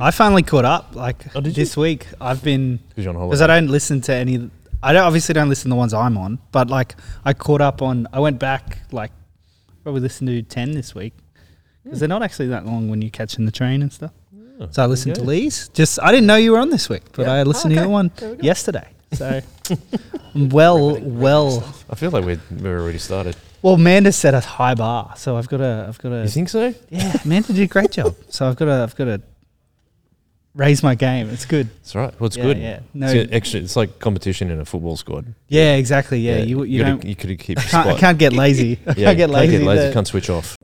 I finally caught up. Like Oh, did you? this week, I've been Because you're on because I don't listen to any. I don't obviously don't listen to the ones I'm on, but like I caught up on. I went back like probably listened to ten this week because they're not actually that long when you're catching the train and stuff. Oh, So I listened to. Lee's. Just I didn't know you were on this week, but Yeah. I oh, listened Oh, to okay. your one There we go. yesterday. So well, well, I feel like we're, we're already started. well. Amanda set a high bar, so I've got to. I've got to. You think so? Yeah, Amanda did a great job. So I've got to. I've got to raise my game. It's good. That's right. Well, it's Yeah, good. yeah. No- it's extra. It's like competition in a football squad. Yeah, exactly. Yeah, you you, gotta- don't. you could keep I can't, I can't get lazy. I yeah, can't get lazy. Can't get lazy. Can't switch off.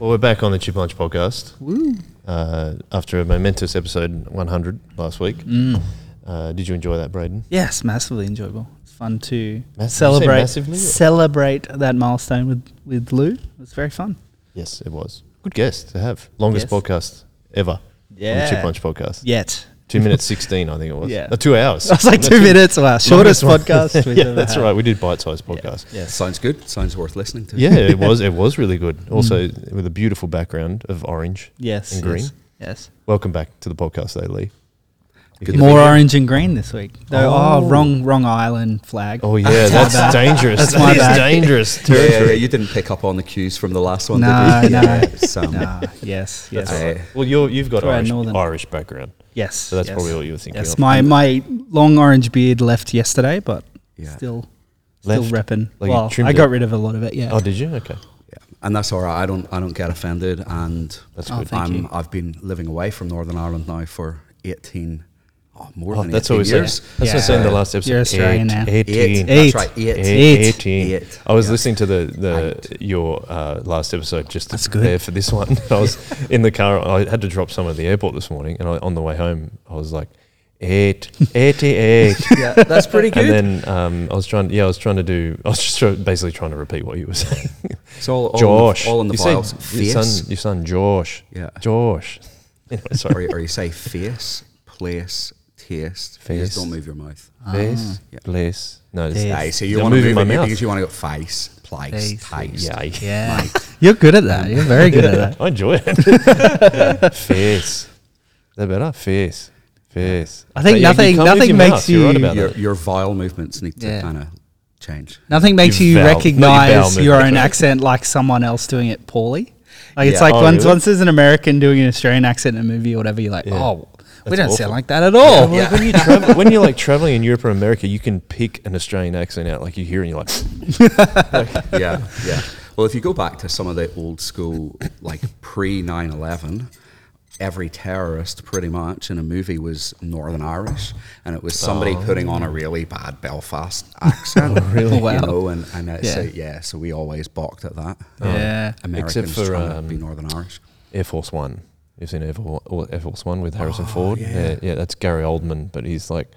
Well, we're back on the Chip Lunch podcast Woo. uh, after a momentous episode 100 last week. Mm. Uh, did you enjoy that, Braden? Yes, massively enjoyable. It's fun to Mass- did you say celebrate celebrate that milestone with with Lou. It was very fun. Yes, it was. Good guest to have. Longest Yes. podcast ever on the Chip Lunch podcast. Yet. Two minutes 16, I think it was. Yeah. Uh, two hours. I was like That's two minutes. Wow, shortest podcast. we've yeah, ever that's had. right. We did bite-sized podcast. Yes. Sounds good. Sounds worth listening to. Yeah, it was. It was really good. Also, with a beautiful background of orange. Yes. And green. Yes. yes. Welcome back to the podcast, though, Lee. Good More orange and green this week. Though, oh, Oh. wrong, wrong island flag. Oh yeah, that's bad. dangerous. That's my is bad. dangerous Yeah, yeah, yeah, you didn't pick up on the cues from the last one, No, did you? no. Yeah, it's, Nah, yes, yes, That's all right. Well, you're, you've got Irish, northern. Irish background, yes. so that's yes. probably what you were thinking Yes, of. my my long orange beard left yesterday, but Yeah. still still repping. Like well, I got it? rid of a lot of it. Yeah. oh, did you? Okay, yeah. And that's all right. I don't. I don't get offended. And that's Oh, good. thank I'm. you. I've been living away from Northern Ireland now for 18. Oh, more Oh, than that's 18 what we said. years. That's what I said in the last episode. You're Australian now. Eight- Eight. 18. Eight. That's right. Eight. Eight- Eight. 18. Eight. I was Yeah. listening to the, the Eight. your uh, last episode just to That's good. prepare for this one. I was in the car. I had to drop someone at the airport this morning, and I, on the way home, I was like, eight, 88. Yeah, that's pretty good. and then um, I was trying. Yeah, I was trying to do. I was just try, basically trying to repeat what you were saying. it's all, all Josh, In the, all in the you say files. your son, your son Josh. Yeah. Josh. Anyway, sorry. or, or you say face, place, taste. Face. just don't move your mouth. Ah. Face, Yeah. place. No, it's, Face. Aye, so you I'm want to moving move my it mouth. because you want to go face, place, Face. taste. Yeah, I- yeah. You're good at that. You're very good at that. I enjoy it. Face. Is that better? Face. Face. I think But you- you nothing- can't move nothing your makes mouth, You're right you- about Your, that. your vowel movements need to Yeah. kind of change. Nothing makes Your you vowel- not your recognize bowel your own movement. accent like someone else doing it poorly. Like it's Yeah. like Oh, once really? once there's an American doing an Australian accent in a movie or whatever, you're like, Yeah. oh, we don't awful. sound like that at Yeah, all. well, like when you travel, when you're like traveling in Europe or America, you can pick an Australian accent out. Like you hear it and you're like, yeah, yeah. Well, if you go back to some of the old school, like pre 9 11, every terrorist pretty much in a movie was Northern Irish. And it was somebody putting on a really bad Belfast accent. really? Wow. You know, and, and uh, so, Yeah. yeah, so we always balked at that. Yeah. Americans for, trying um, to be Northern Irish. Air Force One. You've seen Air Force, Air Force One with Harrison Ford? Yeah. yeah, that's Gary Oldman, but he's like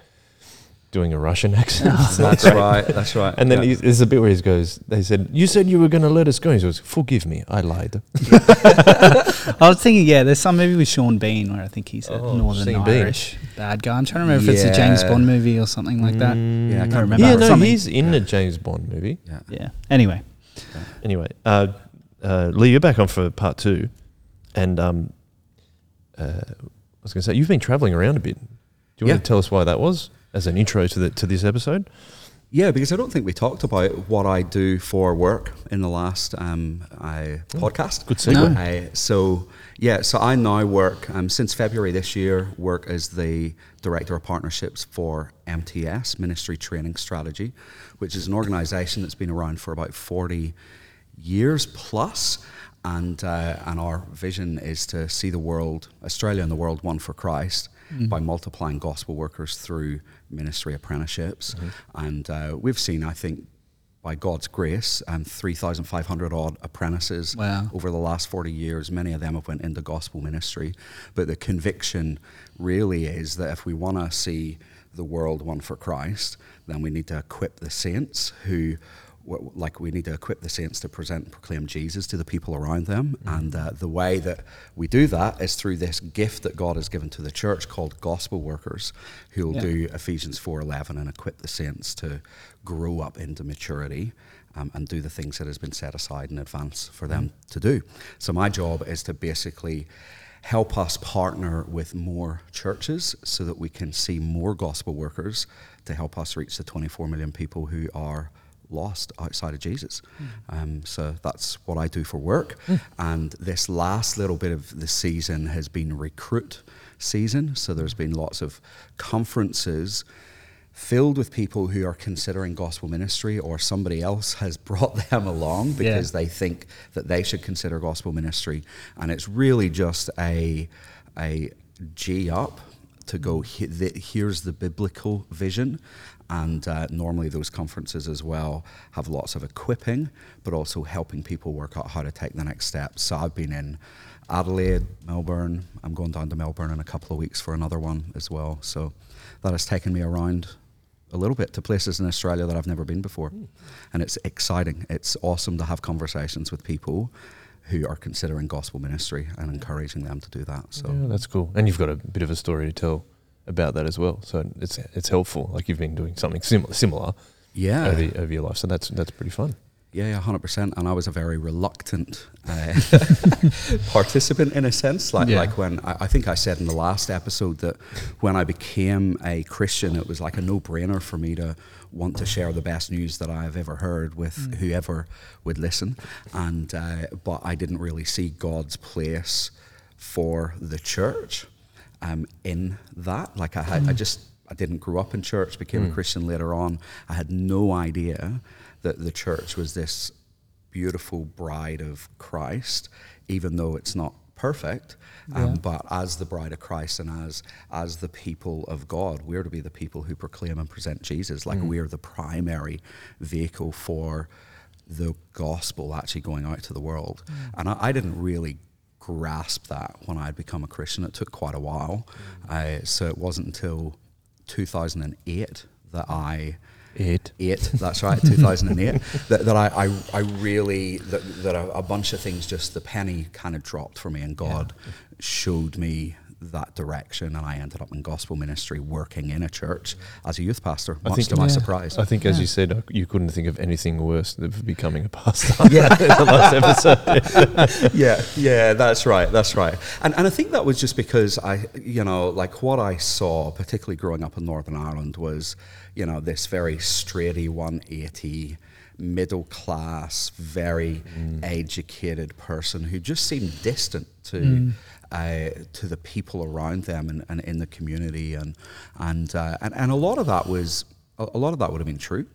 doing a Russian accent. That's right, that's right. And then Yeah. there's a bit where he goes, they said, You said you were going to let us go. He goes, Forgive me, I lied. I was thinking, yeah, there's some movie with Sean Bean where I think he's a Oh, Northern Sean Bean. Irish bad guy. I'm trying to remember if it's a James Bond movie or something like that. Yeah, I can't remember. Yeah, no, something. he's in a James Bond movie. yeah. Yeah. Anyway, Anyway, uh, uh, Lee, you're back on for part two. And um, uh, I was going to say, you've been traveling around a bit. Do you Yeah. want to tell us why that was as an intro to, the, to this episode? Yeah, because I don't think we talked about what I do for work in the last um, I, podcast. Good segue. No. I, so yeah, so I now work um, since February this year. Work as the director of partnerships for MTS Ministry Training Strategy, which is an organisation that's been around for about forty years plus. And, uh, and our vision is to see the world, Australia and the world, won for Christ by multiplying gospel workers through ministry apprenticeships. And uh, we've seen, I think, by God's grace, um, 3,500 odd apprentices Wow. over the last 40 years. Many of them have went into gospel ministry. But the conviction really is that if we want to see the world won for Christ, then we need to equip the saints who like we need to equip the saints to present and proclaim Jesus to the people around them. And uh, the way that we do that is through this gift that God has given to the church called gospel workers, who will Yeah. do Ephesians 4:11 and equip the saints to grow up into maturity um, and do the things that has been set aside in advance for them to do. So my job is to basically help us partner with more churches so that we can see more gospel workers to help us reach the 24 million people who are lost outside of Jesus. Um, so that's what I do for work. And this last little bit of the season has been recruit season. So there's been lots of conferences filled with people who are considering gospel ministry or somebody else has brought them along because Yeah. they think that they should consider gospel ministry and it's really just a a g up to go here's the biblical vision and uh, normally those conferences as well have lots of equipping but also helping people work out how to take the next step. so i've been in adelaide melbourne i'm going down to melbourne in a couple of weeks for another one as well so that has taken me around a little bit to places in Australia that I've never been before. And it's exciting. It's awesome to have conversations with people who are considering gospel ministry and encouraging them to do that. So Yeah, that's cool. And you've got a bit of a story to tell about that as well. So it's it's helpful. Like you've been doing something similar similar yeah, over, over your life. So that's that's pretty fun. yeah, yeah, hundred percent. And I was a very reluctant uh, participant in a sense. Like Yeah. like when I, I think I said in the last episode that when I became a Christian, it was like a no brainer for me to want to share the best news that I've ever heard with whoever would listen. And uh, but I didn't really see God's place for the church um, in that. Like I had, I just I didn't grow up in church. Became a Christian later on. I had no idea that the church was this beautiful bride of Christ, even though it's not perfect. Um, But as the bride of Christ and as as the people of God, we're to be the people who proclaim and present Jesus. Like we're the primary vehicle for the gospel actually going out to the world. And I, I didn't really grasp that when I had become a Christian. It took quite a while. Uh, so it wasn't until 2008 that I It. eight. That's right, 2008. that, that I, I, I really that, that a, a bunch of things just the penny kind of dropped for me, and God showed me that direction, and I ended up in gospel ministry, working in a church as a youth pastor. I Much think- to my Yeah. surprise. I think, as Yeah. you said, uh, you couldn't think of anything worse than becoming a pastor. Yeah. in the last episode. yeah, yeah, that's right, that's right. And and I think that was just because I, you know, like what I saw, particularly growing up in Northern Ireland, was, you know, this very straighty 180, middle class, very educated person who just seemed distant to. To the people around them and, and in the community and and, uh, and and a lot of that was a lot of that would have been true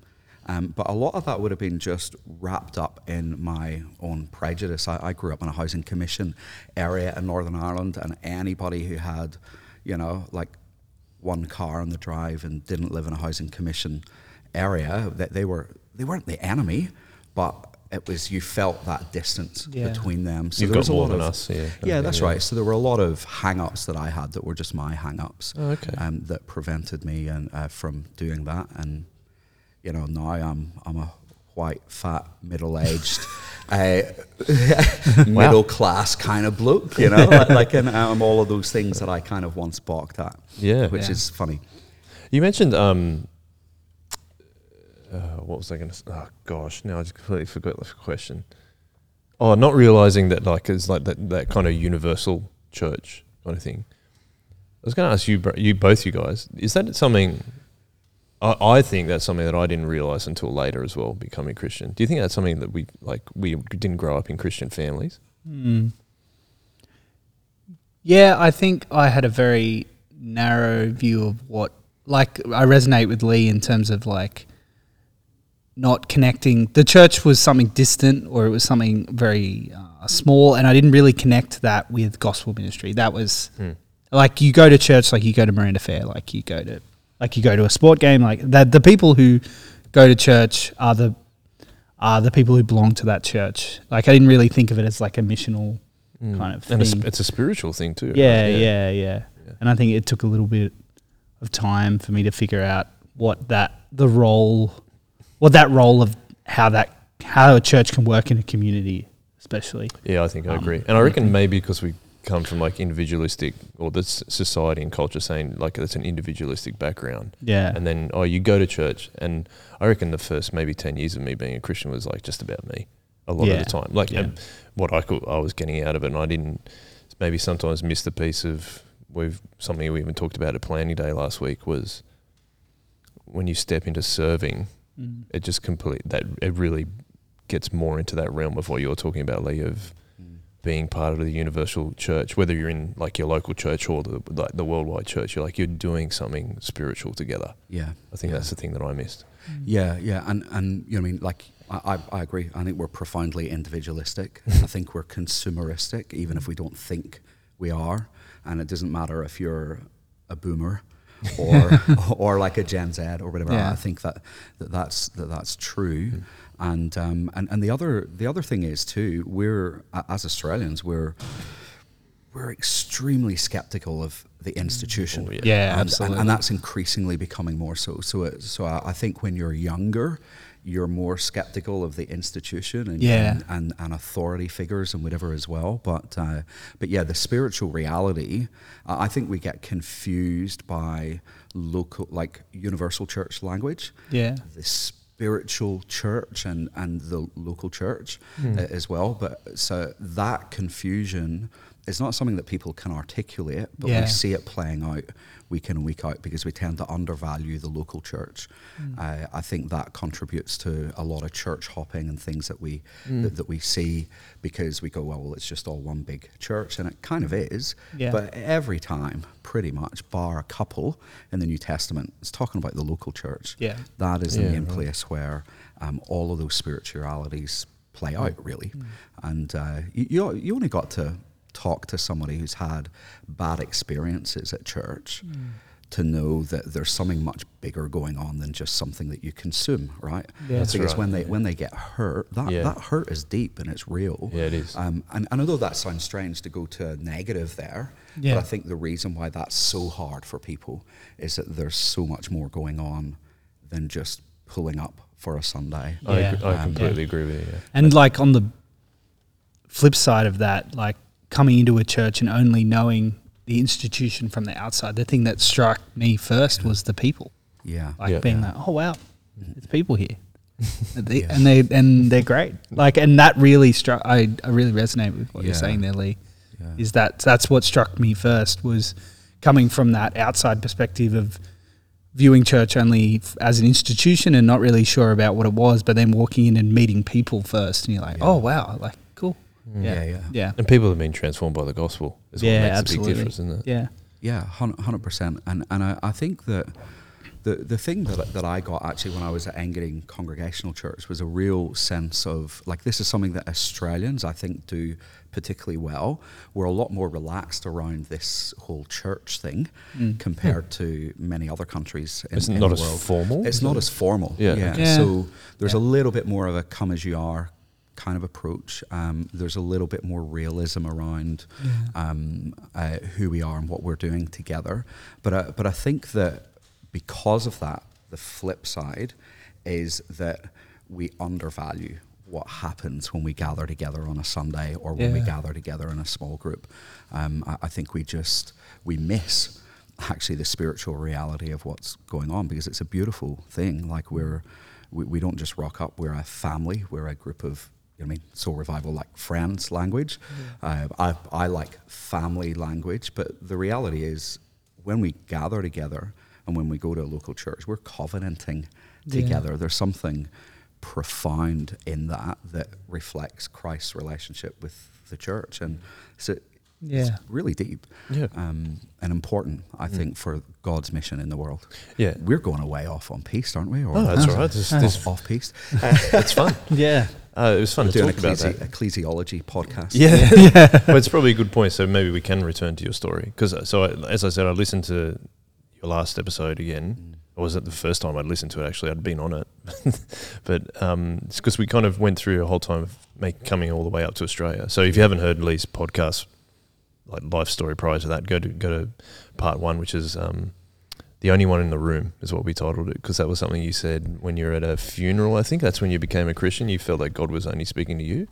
um, but a lot of that would have been just wrapped up in my own prejudice. I, I grew up in a housing commission area in Northern Ireland, and anybody who had, you know, like one car on the drive and didn't live in a housing commission area, that they were they weren't the enemy, but it was you felt that distance Yeah. between them. So You've there got was a more lot than of, us, yeah. Yeah, that's Yeah. right. So there were a lot of hang-ups that I had that were just my hang-ups Oh, okay. um, that prevented me and, uh, from doing that. And you know, now I'm I'm a white, fat, middle-aged, uh, middle-class kind of bloke. You know, like, like and I'm all of those things that I kind of once balked at. Yeah. which Yeah. is funny. You mentioned um, uh, what was I going to? Oh gosh, now I just completely forgot the question. Oh, not realizing that like it's like that that kind of universal church kind of thing. I was going to ask you, you both, you guys, is that something? I, I think that's something that I didn't realize until later as well, becoming Christian. Do you think that's something that we like? We didn't grow up in Christian families. Mm. Yeah, I think I had a very narrow view of what, like, I resonate with Lee in terms of like not connecting. The church was something distant or it was something very uh, small, and I didn't really connect that with gospel ministry. That was Hmm. like you go to church, like you go to Miranda Fair, like you go to, like you go to a sport game, like that. The people who go to church are the are the people who belong to that church. Like I didn't really think of it as like a missional kind of Mm. and it's a spiritual thing too. right? Yeah, yeah, yeah, Yeah. And I think it took a little bit of time for me to figure out what that the role, what that role of how that how a church can work in a community, especially. Yeah, I think I Um, agree, and I reckon maybe because we come from like individualistic or the s- society and culture saying like it's an individualistic background. Yeah. And then oh, you go to church, and I reckon the first maybe ten years of me being a Christian was like just about me a lot Yeah. of the time. Like Yeah. what I could, I was getting out of it, and I didn't maybe sometimes miss the piece of we've something we even talked about at planning day last week was when you step into serving, Mm. it just complete that it really gets more into that realm of what you're talking about, Lee, of Mm. being part of the universal church, whether you're in like your local church or the like the worldwide church, you're like you're doing something spiritual together. Yeah. I think Yeah. that's the thing that I missed. Yeah, yeah, and and you know, what I mean, like I, I I agree. I think we're profoundly individualistic. I think we're consumeristic, even if we don't think we are. And it doesn't matter if you're a boomer or or like a Gen Z or whatever. Yeah. I think that, that that's that that's true. Hmm. And um and, and the other the other thing is too, we're as Australians we're we're extremely skeptical of the hmm. institution. Oh, yeah. Yeah, and, and, absolutely. and that's increasingly becoming more so. So, it, so I, I think when you're younger, you're more skeptical of the institution and, Yeah. and, and, and authority figures and whatever as well. But, uh, but yeah, the spiritual reality, uh, I think we get confused by local, like universal church language Yeah. the spiritual church and, and the local church uh, as well. But so that confusion is not something that people can articulate, but Yeah. we see it playing out week in and week out because we tend to undervalue the local church. Uh, I think that contributes to a lot of church hopping and things that we that, that we see because we go, well, well, it's just all one big church, and it kind of is. Yeah. But every time, pretty much, bar a couple in the New Testament, it's talking about the local church. Yeah. That is the Yeah, main right. place where um, all of those spiritualities play out, really. And uh, you, you, you only got to talk to somebody who's had bad experiences at church to know that there's something much bigger going on than just something that you consume, right? Yeah. That's because right, when they yeah. when they get hurt, that, Yeah. that hurt is deep and it's real. Yeah, it is. Um, and, and although that sounds strange to go to a negative there, Yeah. but I think the reason why that's so hard for people is that there's so much more going on than just pulling up for a Sunday. I, Yeah. agree, I Um, completely agree with you. Yeah. And like on the flip side of that, like coming into a church and only knowing the institution from the outside, the thing that struck me first was the people. Yeah. Like Yeah. being like, oh wow, there's people here. And they, Yeah. and they and they're great. Like, and that really struck. I, I really resonate with what you're saying there, Lee. Yeah. Is that that's what struck me first was coming from that outside perspective of viewing church only f- as an institution and not really sure about what it was, but then walking in and meeting people first, and you're like, Yeah. oh wow, like cool, Yeah, yeah. yeah, And people have been transformed by the gospel. Is what yeah, makes absolutely, a big difference, isn't it? yeah, Yeah, hundred percent. And and I, I think that the the thing that that I got actually when I was at Engadine Congregational Church was a real sense of like this is something that Australians I think do particularly well. We're a lot more relaxed around this whole church thing mm. compared to many other countries in, It's in not the as formal, It's not it? as formal. Yeah, Yeah. Yeah. So there's Yeah. a little bit more of a come as you are kind of approach. Um, there's a little bit more realism around um, uh, who we are and what we're doing together. But uh, but I think that because of that, the flip side is that we undervalue what happens when we gather together on a Sunday or when we gather together in a small group. Um, I, I think we just we miss actually the spiritual reality of what's going on because it's a beautiful thing. Like we're we, we don't just rock up. We're a family. We're a group of you know what I mean soul revival like friends language. Uh, I I like family language, but the reality is when we gather together and when we go to a local church, we're covenanting Yeah. together. There's something profound in that that reflects Christ's relationship with the church, and so it's Yeah. really deep Yeah. um, and important, I think, for God's mission in the world. Yeah. We're going away off on peace, aren't we? Or Oh, that's all right. This, off, this, off piste. it's fun. yeah, Uh, it was fun to Doing talk about ecclesi- that. ecclesiology podcast. Yeah, yeah. but it's probably a good point. So maybe we can return to your story because, so I, as I said, I listened to your last episode again. Or was it the first time I'd listened to it? Actually, I'd been on it, but um, it's because we kind of went through a whole time of make, coming all the way up to Australia. So if you haven't heard Lee's podcast, like life story prior to that, go to go to part one, which is um, the only one in the room is what we titled it because that was something you said when you were at a funeral. I think that's when you became a Christian. You felt like God was only speaking to you.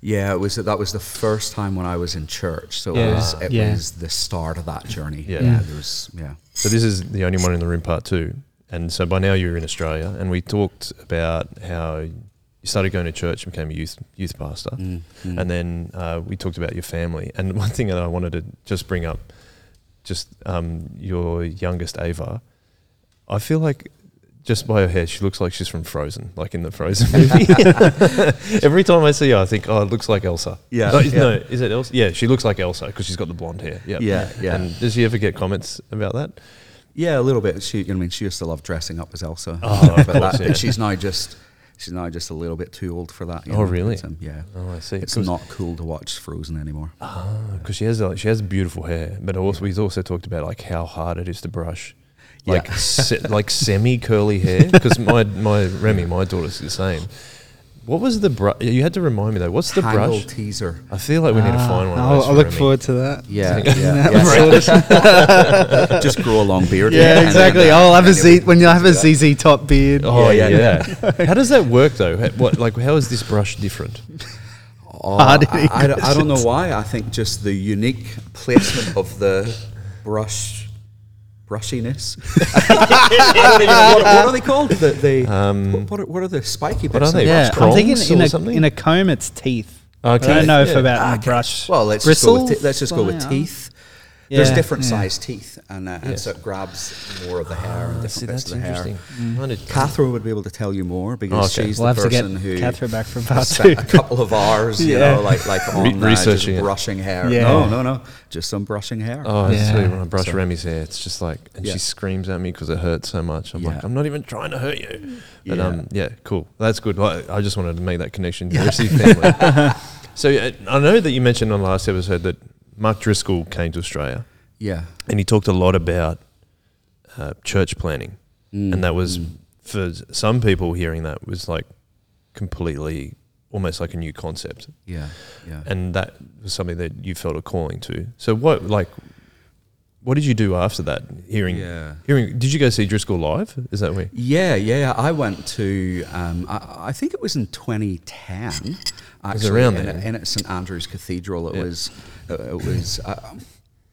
Yeah, it was that was the first time when I was in church. So Yeah. it was it Yeah. was the start of that journey. Yeah. yeah there was yeah. So this is the only one in the room part two. And so by now you're in Australia, and we talked about how you started going to church and became a youth youth pastor, Mm, mm. and then uh, we talked about your family. And one thing that I wanted to just bring up, just um, your youngest Ava, I feel like just by her hair, she looks like she's from Frozen, like in the Frozen movie. Every time I see her, I think, oh, it looks like Elsa. Yeah, No, yeah. no, is it Elsa? Yeah, she looks like Elsa because she's got the blonde hair. Yep. Yeah, yeah. And does she ever get comments about that? Yeah, a little bit. She, you know, I mean, she used to love dressing up as Elsa. Oh, but course, that, yeah. she's now just she's now just a little bit too old for that. you Oh, know. really? It's, um, yeah. Oh, I see. It's not cool to watch Frozen anymore. Ah, because she has like, she has beautiful hair, but also we've also talked about like how hard it is to brush, like Yeah. se- like semi curly hair. Because my my Remy, my daughter's the same. What was the brush? You had to remind me though. What's the Tangle brush? teaser. I feel like we need to Ah, find one. Of I'll, those I'll for look Remy. forward to that. Yeah, That yeah, yeah. Just grow a long beard. yeah, and then- exactly. I'll have a and Z when you have a. ZZ top beard. Oh yeah, Yeah, yeah. how does that work though? Ha- What like how is this brush different? Oh, Hard I, hitting I don't- I don't know why. I think just the unique placement of the brush brushiness. I don't even know what, what are they called? The, the Um, what, are, what are the spiky bits? what are they? Yeah. I'm thinking in a, something? in a comb, it's teeth. Okay, I don't know if about in a Okay. brush. Well, let's just go with Bristle? te- let's just go with Yeah. teeth. There's different yeah. sized teeth, and, uh, and so it grabs more of the hair and different See, bits that's of the hair. did- Catherine would be able to tell you more because Okay. she's We'll the have to get person who Catherine back part spent a couple of hours, you Yeah. know, like like on Re- uh, researching brushing hair. Yeah. No, no, no, just some brushing hair. Oh, Yeah. yeah. when I brush So- Remy's hair, it's just like, and Yeah. she screams at me because it hurts so much. I'm like, I'm not even trying to hurt you. But Yeah. um, yeah, cool. That's good. I, I just wanted to make that connection to the rest of your family. so uh, I know that you mentioned on the last episode that Mark Driscoll came to Australia, Yeah, and he talked a lot about uh, church planting, Mm, and that was mm. for some people hearing that was like completely almost like a new concept, yeah, yeah. and that was something that you felt a calling to. So what like. What did you do after that? Hearing, Yeah. hearing. Did you go see Driscoll live? Is that where? Yeah, yeah. I went to, um, I, I think it was in 2010. Actually, it was around then. in at St Andrew's Cathedral. It Yeah. was, it was, uh,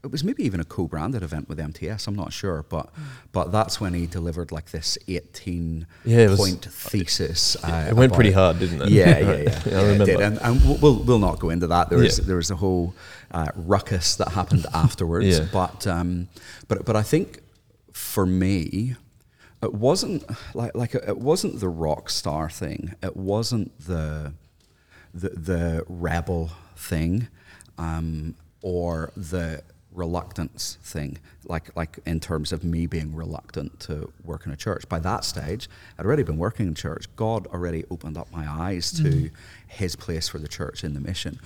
it was maybe even a co-branded event with MTS. I'm not sure, but but that's when he delivered like this 18 Yeah, it was- point thesis. Uh, it went pretty hard, didn't it? Yeah, yeah, yeah. I yeah it remember. And, and we'll- we'll we'll not go into that. There was Yeah. there was a whole uh, ruckus that happened afterwards. Yeah. But um, but but I think for me, it wasn't like like it wasn't the rock star thing. It wasn't the the the rebel thing, um, or the reluctance thing. Like like in terms of me being reluctant to work in a church. By that stage, I'd already been working in church. God already opened up my eyes to His place for the church in the mission.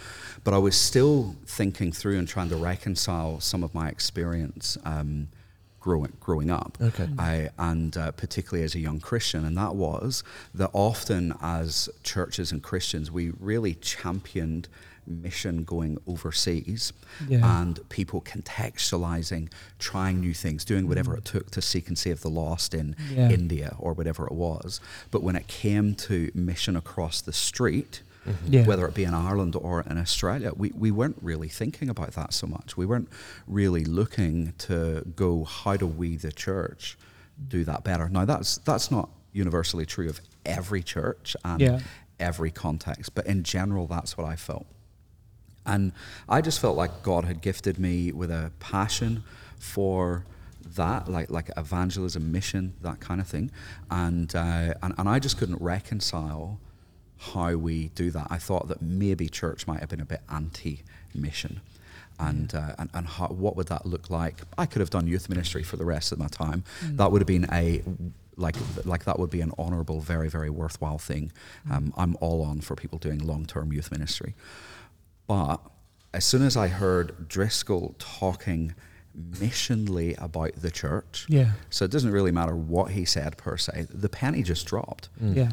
But I was still thinking through and trying to reconcile some of my experience. Um, growing growing up. Okay. I, and uh, particularly as a young Christian, and that was that often as churches and Christians, we really championed mission going overseas Yeah. and people contextualizing, trying new things, doing whatever mm. it took to seek and save the lost in Yeah. India or whatever it was. But when it came to mission across the street, mm-hmm. Yeah. whether it be in Ireland or in Australia, we, we weren't really thinking about that so much. We weren't really looking to go, how do we, the church, do that better? Now, that's, that's not universally true of every church and Yeah. every context, but in general, that's what I felt. And I just felt like God had gifted me with a passion for that, like like evangelism, mission, that kind of thing. And uh, and, and I just couldn't reconcile how we do that. I thought that maybe church might have been a bit anti-mission. And, uh, and and how, what would that look like? I could have done youth ministry for the rest of my time. That would have been a like like that would be an honourable, very very worthwhile thing. Um, I'm all on for people doing long term youth ministry. But as soon as I heard Driscoll talking missionally about the church, Yeah. so it doesn't really matter what he said per se, the penny just dropped. Yeah.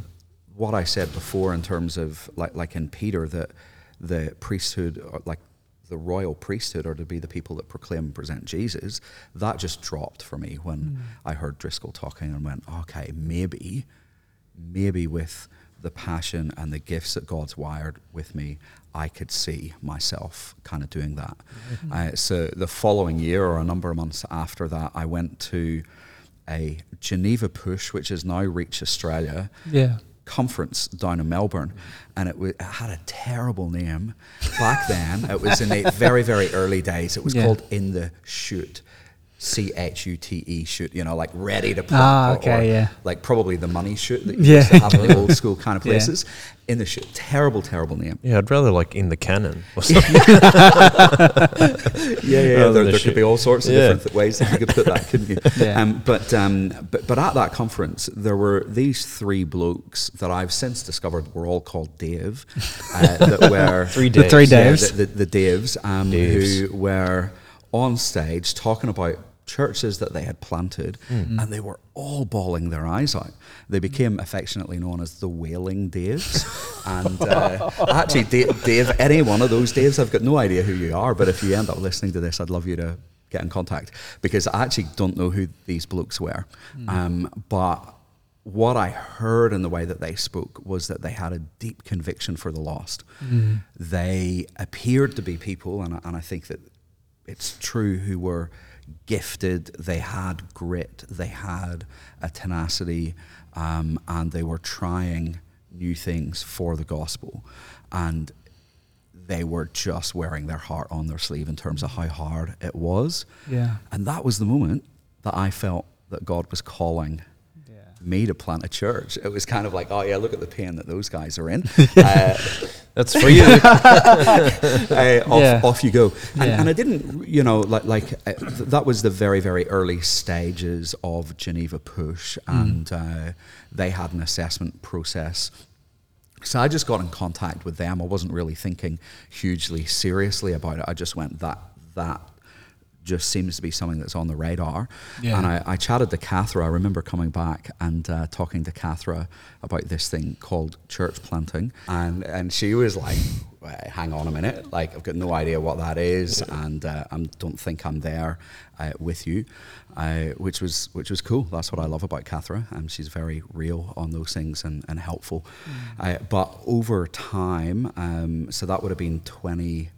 What I said before in terms of like like in Peter that the priesthood, like the royal priesthood are to be the people that proclaim and present Jesus, that just dropped for me when Mm. I heard Driscoll talking and went, okay, maybe, maybe with the passion and the gifts that God's wired with me, I could see myself kind of doing that. Mm-hmm. Uh, so the following year or a number of months after that, I went to a Geneva Push, which has now Reach Australia, Yeah. conference down in Melbourne, and it, wa it had a terrible name. Back then, it was in the very, very early days. It was Yeah. called In the Chute. C H U T E chute, you know, like ready to put, Ah, or- okay, or yeah. like probably the money shoot that you Yeah. used to have in the old school kind of Yeah. places. In the chute, terrible, terrible name. Yeah, I'd rather like in the canon or something. Yeah, yeah, Rather There, than there could be all sorts of Yeah. different ways that you could put that, couldn't you? Yeah. Um, but, um, but but at that conference, there were these three blokes that I've since discovered were all called Dave. Uh, that were Three The three Daves. yeah, the, the, the Daves, um, Daves. who were on stage talking about churches that they had planted, Hmm. and they were all bawling their eyes out. They became affectionately known as the Wailing Daves. and uh, actually, Dave, Dave, any one of those Daves, I've got no idea who you are, but if you end up listening to this, I'd love you to get in contact because I actually don't know who these blokes were. Um, but what I heard in the way that they spoke was that they had a deep conviction for the lost. They appeared to be people, and and I think that it's true, who were gifted, they had grit, they had a tenacity, um, and they were trying new things for the gospel. And they were just wearing their heart on their sleeve in terms of how hard it was. Yeah. And that was the moment that I felt that God was calling. Me to plant a church. It was kind of like, oh yeah, look at the pain that those guys are in. uh, That's for you. uh, off, Yeah. off you go. And, Yeah. and I didn't, you know, like like uh, th- that was the very very early stages of Geneva Push, and uh, they had an assessment process. So I just got in contact with them. I wasn't really thinking hugely seriously about it. I just went that that just seems to be something that's on the radar. Yeah. And I, I chatted to Cathra. I remember coming back and uh, talking to Cathra about this thing called church planting. And, and she was like, "Wait, hang on a minute. Like, I've got no idea what that is. And uh, I don't think I'm there uh, with you, uh, which, was, which was cool. That's what I love about Cathra. Um, she's very real on those things and, and helpful. Uh, but over time, um, so that would have been 20.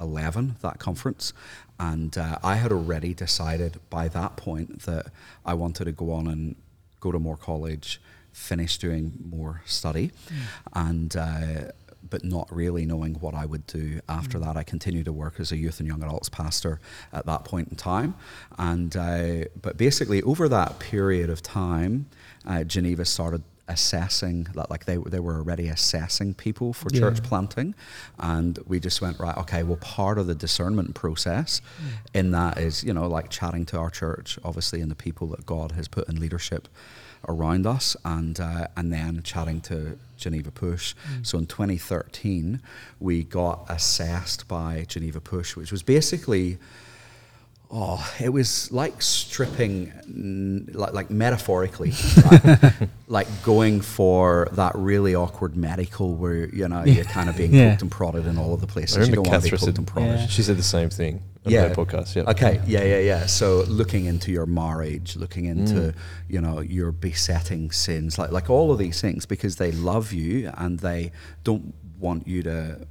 11, that conference. And uh, I had already decided by that point that I wanted to go on and go to more college, finish doing more study, and uh, but not really knowing what I would do after that. I continued to work as a youth and young adults pastor at that point in time, and uh, but basically over that period of time, uh, Geneva started assessing that like they they were already assessing people for Yeah. church planting. And we just went right okay well part of the discernment process in that is you know like chatting to our church obviously and the people that God has put in leadership around us and uh, and then chatting to Geneva Push. So in 2013 we got assessed by Geneva Push which was basically Oh, it was like stripping, like, like metaphorically, right? like going for that really awkward medical where you know you're kind of being Yeah. poked and prodded in all of the places I you remember don't want to be Catherine poked said, and prodded. Yeah. she said the same thing on Yeah. her podcast. Yeah. Okay. Yeah, yeah, yeah. So looking into your marriage, looking into Mm. you know your besetting sins, like like all of these things, because they love you and they don't want you to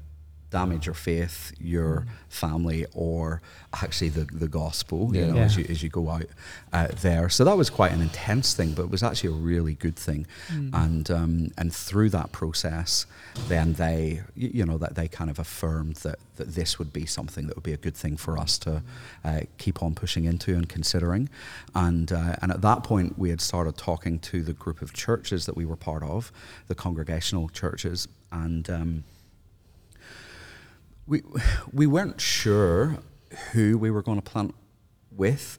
damage your faith, your family, or actually the, the gospel. You know, Yeah. as you as you go out uh, there. So that was quite an intense thing, but it was actually a really good thing. And um, and through that process, then they you know that they kind of affirmed that that this would be something that would be a good thing for us to uh, keep on pushing into and considering. And uh, and at that point, we had started talking to the group of churches that we were part of, the congregational churches, and. Um, we we weren't sure who we were going to plant with.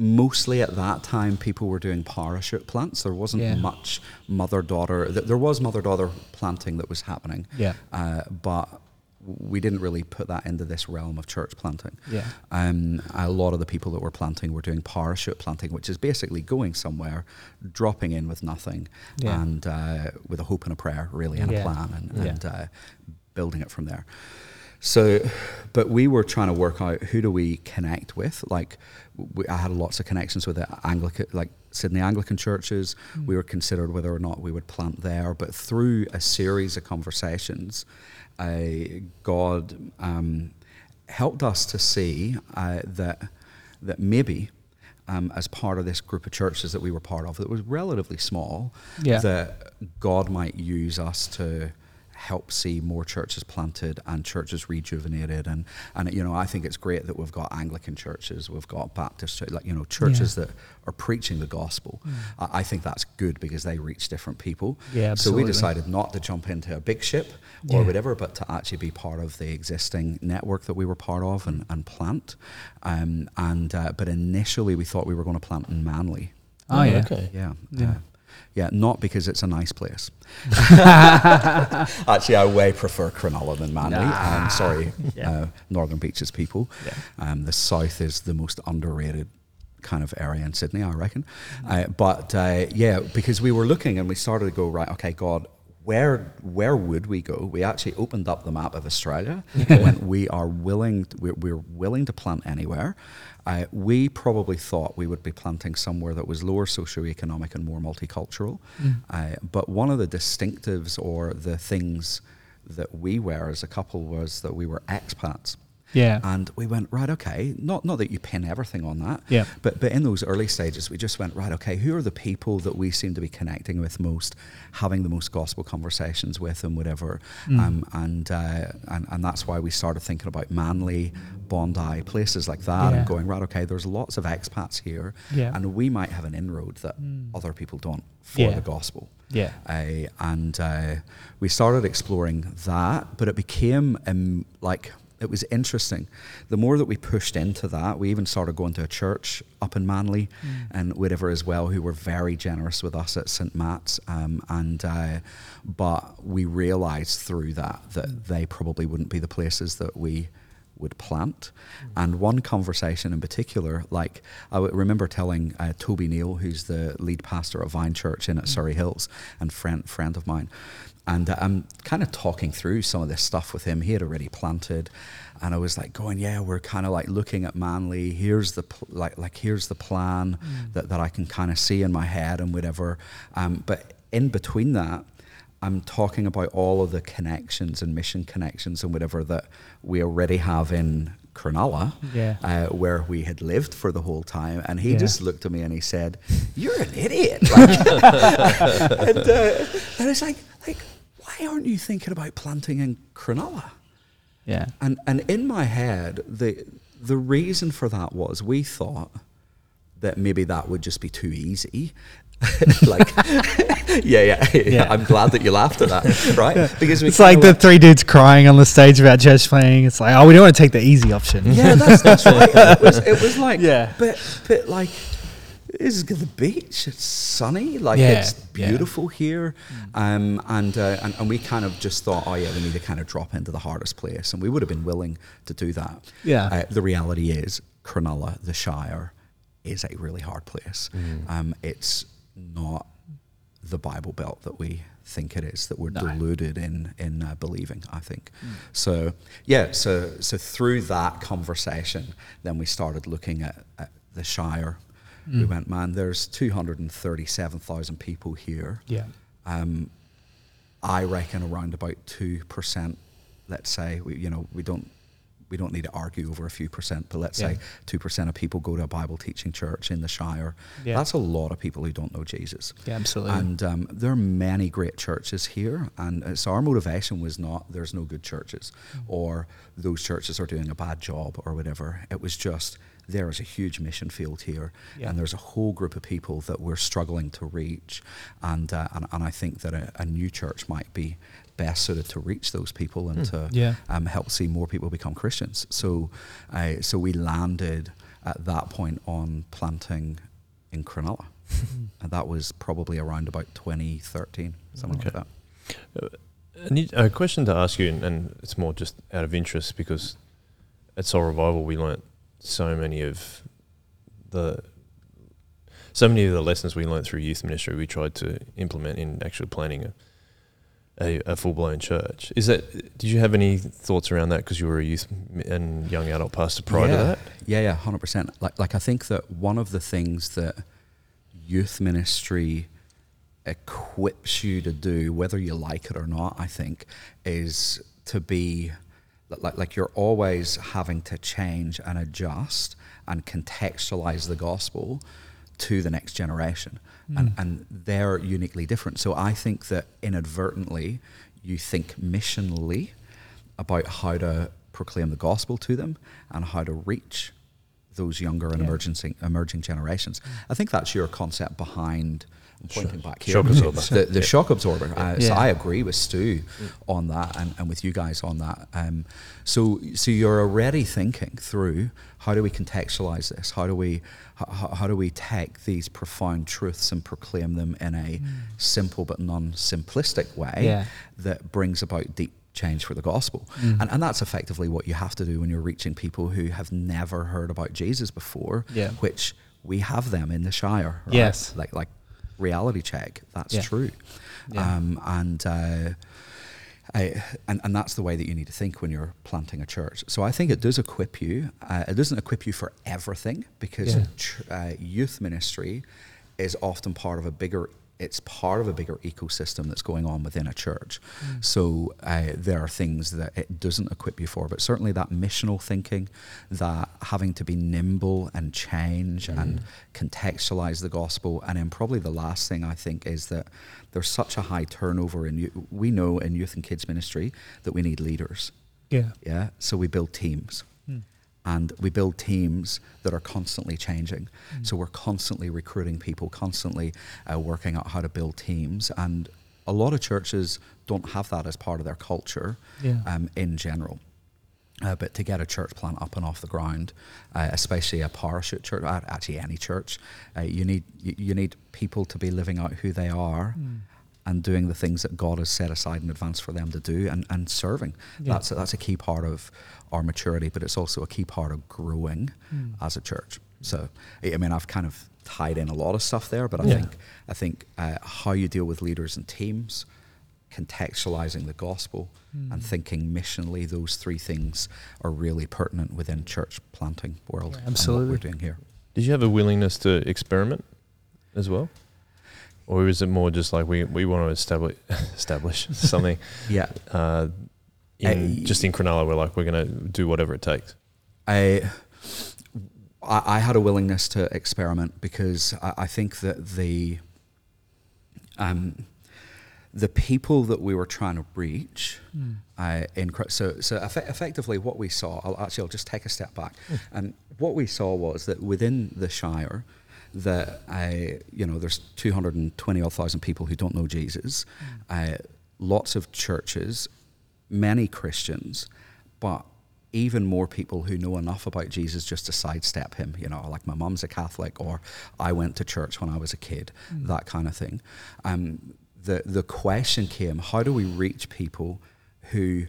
Mostly at that time, people were doing parachute plants. There wasn't Yeah. much mother daughter. th- There was mother daughter planting that was happening, Yeah. uh, but we didn't really put that into this realm of church planting. Yeah. Um, a lot of the people that were planting were doing parachute planting, which is basically going somewhere, dropping in with nothing, Yeah. and uh, with a hope and a prayer, really, and Yeah. a plan, and, and uh, building it from there. So but we were trying to work out who do we connect with. Like, we, I had lots of connections with the Anglican, like Sydney Anglican churches. Mm. We were considered whether or not we would plant there. But through a series of conversations, uh, God um, helped us to see uh, that that maybe. Um, as part of this group of churches that we were part of, that was relatively small, Yeah. that God might use us to help see more churches planted and churches rejuvenated and and you know I think it's great that we've got Anglican churches we've got Baptist like you know churches that are preaching the gospel I, I think that's good because they reach different people Yeah, so we decided not to jump into a big ship or Yeah. whatever but to actually be part of the existing network that we were part of and, and plant um, and uh, but initially we thought we were going to plant in Manly Oh, yeah. Okay. yeah. Yeah. Uh, yeah, not because it's a nice place. Actually, I way prefer Cronulla than Manly. Nah. Um, sorry, Yeah. uh, Northern Beaches people. Yeah. Um, the south is the most underrated kind of area in Sydney, I reckon. Uh, but uh, yeah, because we were looking and we started to go right. Okay, God, where where would we go? We actually opened up the map of Australia. when we are willing, we're, we're willing to plant anywhere. Uh, we probably thought we would be planting somewhere that was lower socioeconomic and more multicultural. Uh, but one of the distinctives or the things that we were as a couple was that we were expats. Yeah. And we went, right, okay, not, not that you pin everything on that, Yeah. but, but in those early stages, we just went, right, okay, who are the people that we seem to be connecting with most, having the most gospel conversations with, and whatever. Mm. Um, and, uh, and, and that's why we started thinking about Manly, Bondi, places like that, Yeah. and going, right, okay, there's lots of expats here, Yeah. and we might have an inroad that other people don't for Yeah. the gospel. Yeah. Uh, and uh, we started exploring that, but it became um, like it was interesting. The more that we pushed into that, we even started going to a church up in Manly and whatever as well, who were very generous with us at St Matt's. Um, and uh, but we realised through that that they probably wouldn't be the places that we would plant. And one conversation in particular, like I w- remember telling uh, Toby Neal, who's the lead pastor of Vine Church in at Surry Hills and friend friend of mine, and I'm kind of talking through some of this stuff with him. He had already planted, and I was like going, yeah, we're kind of like looking at Manly. Here's the pl- like like here's the plan that that I can kind of see in my head and whatever. Um, but in between that. I'm talking about all of the connections and mission connections and whatever that we already have in Cronulla, Yeah. uh, where we had lived for the whole time. And he Yeah. just looked at me and he said, "You're an idiot." Like, and, uh, and it's like, like, why aren't you thinking about planting in Cronulla? Yeah. And and in my head, the the reason for that was we thought that maybe that would just be too easy. like, yeah, yeah, Yeah. I'm glad that you laughed at that, right? Because we It's like the three dudes crying on the stage about church planting. It's like, oh, we don't want to take the easy option. Yeah, that's, that's right. It was, it was like, Yeah. but but like, this is the beach. It's sunny. Like Yeah, it's yeah. beautiful here. Um, and, uh, and and we kind of just thought, oh yeah, we need to kind of drop into the hardest place, and we would have been willing to do that. Yeah. Uh, the reality is, Cronulla, the Shire, is a really hard place. Um, it's not the Bible Belt that we think it is that we're No. deluded in in uh, believing. I think so. Yeah. So so through that conversation, then we started looking at, at the Shire. We went, man. There's 237,000 people here. Yeah. Um, I reckon around about two percent. Let's say we, you know, we don't we don't need to argue over a few percent, but let's Yeah. say two percent of people go to a Bible teaching church in the Shire. Yeah. That's a lot of people who don't know Jesus. Yeah, absolutely. And um, there are many great churches here, and uh, so our motivation was not there's no good churches, Mm. or those churches are doing a bad job, or whatever. It was just there is a huge mission field here, Yeah. and there's a whole group of people that we're struggling to reach, and uh, and, and I think that a, a new church might be best suited to reach those people and to Hmm. Yeah. um, help see more people become Christians. So, uh, so we landed at that point on planting in Cronulla, and that was probably around about 2013, something Okay. like that. I need a question to ask you, and, and it's more just out of interest because at Soul Revival we learnt so many of the so many of the lessons we learned through youth ministry we tried to implement in actually planting a, a, a full blown church. Is that? Did you have any thoughts around that because you were a youth and young adult pastor prior yeah. to that? Yeah, yeah, hundred percent. Like, like I think that one of the things that youth ministry equips you to do, whether you like it or not, I think, is to be like, like you're always having to change and adjust and contextualize the gospel to the next generation. Mm. And, and they're uniquely different. So I think that inadvertently you think missionally about how to proclaim the gospel to them and how to reach those younger and yeah. emerging emerging generations. Mm. I think that's your concept behind pointing back here. Shock absorber. The, the yeah. shock absorber. Uh, yeah. So I agree with Stu mm. on that and, and with you guys on that. Um, so so you're already thinking through how do we contextualize this? How do we how, how do we take these profound truths and proclaim them in a mm. simple but non-simplistic way yeah. that brings about deep change for the gospel. Mm. And, and that's effectively what you have to do when you're reaching people who have never heard about Jesus before, yeah. which we have them in the Shire. Right? Yes. Like, like reality check. That's yeah. true. Yeah. Um, and, uh, I, and, and that's the way that you need to think when you're planting a church. So I think it does equip you. Uh, it doesn't equip you for everything because yeah. ch- uh, youth ministry is often part of a bigger it's part of a bigger ecosystem that's going on within a church. Mm. So uh, there are things that it doesn't equip you for, but certainly that missional thinking, that having to be nimble and change mm. and contextualize the gospel, and then probably the last thing I think is that there's such a high turnover in we know in youth and kids ministry that we need leaders. Yeah. Yeah. So we build teams and we build teams that are constantly changing. Mm. So we're constantly recruiting people, constantly uh, working out how to build teams, and a lot of churches don't have that as part of their culture yeah. um, in general. Uh, but to get a church plant up and off the ground, uh, especially a parachute church, actually any church, uh, you need you, you, need people to be living out who they are. Mm and doing the things that God has set aside in advance for them to do and, and serving. Yeah. That's, a, that's a key part of our maturity, but it's also a key part of growing mm. as a church. So, I mean, I've kind of tied in a lot of stuff there, but I yeah. think I think uh, how you deal with leaders and teams, contextualizing the gospel, mm. and thinking missionally, those three things are really pertinent within church planting world. Yeah, absolutely, what we're doing here. Did you have a willingness to experiment as well? or is it more just like we, we want to establish establish something? yeah. Uh, in, just in Cronulla, we're like we're going to do whatever it takes. I, I had a willingness to experiment because I, I think that the um, the people that we were trying to reach mm. uh, in so so eff- effectively what we saw. I'll, actually, I'll just take a step back, mm. and what we saw was that within the Shire that I, you know, there's 220 odd thousand people who don't know Jesus, mm. uh, lots of churches, many Christians, but even more people who know enough about Jesus just to sidestep him, you know, like my mum's a Catholic or I went to church when I was a kid, mm. that kind of thing. Um, the, the question came how do we reach people who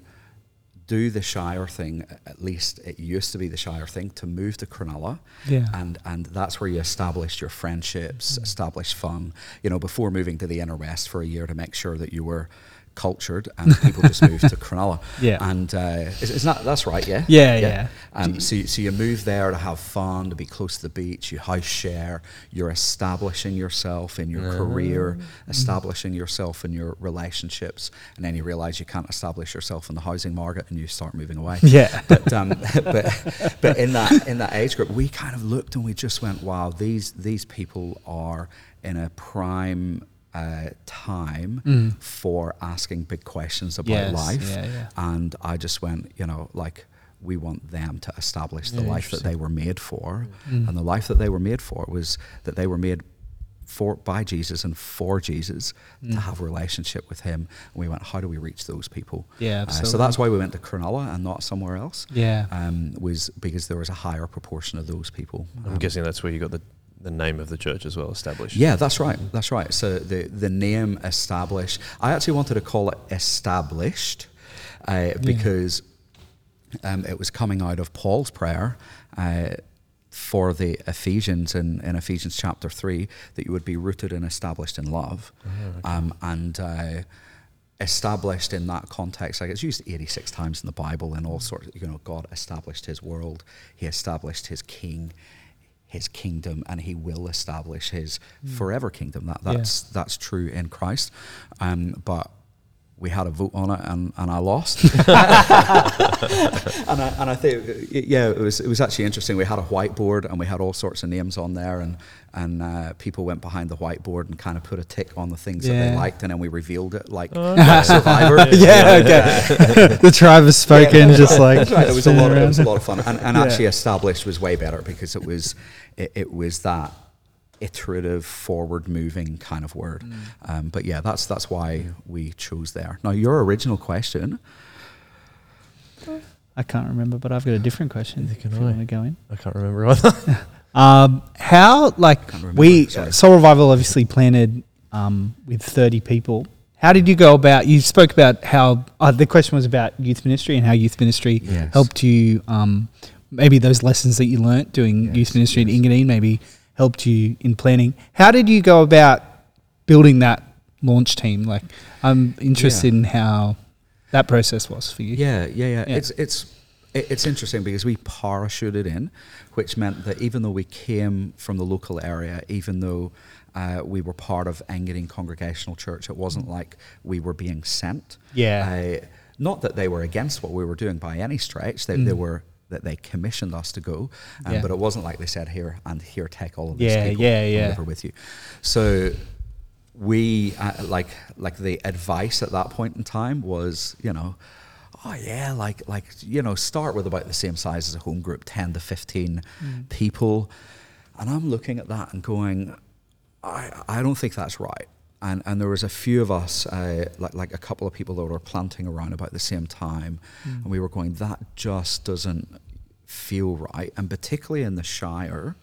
do the Shire thing. At least it used to be the Shire thing to move to Cronulla, yeah. and and that's where you established your friendships, mm. established fun. You know, before moving to the inner west for a year to make sure that you were cultured and people just moved to Cronulla. Yeah. And uh, it's, not, that's right, yeah? Yeah, yeah. yeah. Um, so, you, so you move there to have fun, to be close to the beach, you house share, you're establishing yourself in your career, mm-hmm. establishing yourself in your relationships, and then you realize you can't establish yourself in the housing market and you start moving away. Yeah. But, um, but, but in, that, in that age group, we kind of looked and we just went, wow, these, these people are in a prime uh, time mm. for asking big questions about yes, life. Yeah, yeah. And I just went, you know, like, we want them to establish the yeah, life that they were made for. Mm. And the life that they were made for was that they were made for by Jesus and for Jesus mm. to have a relationship with Him. And we went, how do we reach those people? Yeah, uh, so that's why we went to Cronulla and not somewhere else. Yeah, um, was because there was a higher proportion of those people. I'm um, guessing that's where you got the the name of the church as well established. Yeah, that's right. That's right. So the the name established. I actually wanted to call it established uh, yeah. because um, it was coming out of Paul's prayer. Uh, for the Ephesians in, in Ephesians chapter 3, that you would be rooted and established in love. Oh, okay. um, and uh, established in that context. Like it's used 86 times in the Bible and all sorts. You know, God established His world. He established His King, His kingdom, and He will establish His forever kingdom. That Yeah. that's that's true in Christ. Um, but we had a vote on it, and, and I lost. and I, and I think yeah, it was it was actually interesting. We had a whiteboard and we had all sorts of names on there, and and uh, people went behind the whiteboard and kind of put a tick on the things that they liked, and then we revealed it like, like Survivor. yeah, okay. the tribe has spoken, Yeah, just like right. It was a lot. Of, it was a lot of fun, and, and Yeah. actually established was way better because it was it, it was that iterative, forward-moving kind of word. Mm. Um, but yeah, that's that's why we chose there. Now, your original question. I can't remember, but I've got a different question. Neither If can you I. want to go in. I can't remember either. Um, how like we sorry. Soul Revival obviously planted um, with thirty people. How did you go about? You spoke about how uh, the question was about youth ministry and how youth ministry Yes. helped you. Um, maybe those lessons that you learnt doing Yes, youth ministry yes. in Engadine maybe helped you in planning. How did you go about building that launch team? Like, I'm interested Yeah. in how that process was for you. Yeah, yeah, yeah. Yeah. It's it's it's interesting because we parachuted in, which meant that even though we came from the local area, even though uh, we were part of Engadine Congregational Church, it wasn't like we were being sent. Yeah. Uh, not that they were against what we were doing by any stretch. They, they were that they commissioned us to go, um, Mm. Yeah. but it wasn't like they said here and here take all of these Yeah, people yeah, yeah. live with you. So we uh, like like the advice at that point in time was you know oh yeah like like you know start with about the same size as a home group 10 to 15 people and i'm looking at that and going i i don't think that's right and and there was a few of us uh, like like a couple of people that were planting around about the same time. And we were going that just doesn't feel right. And particularly in the shire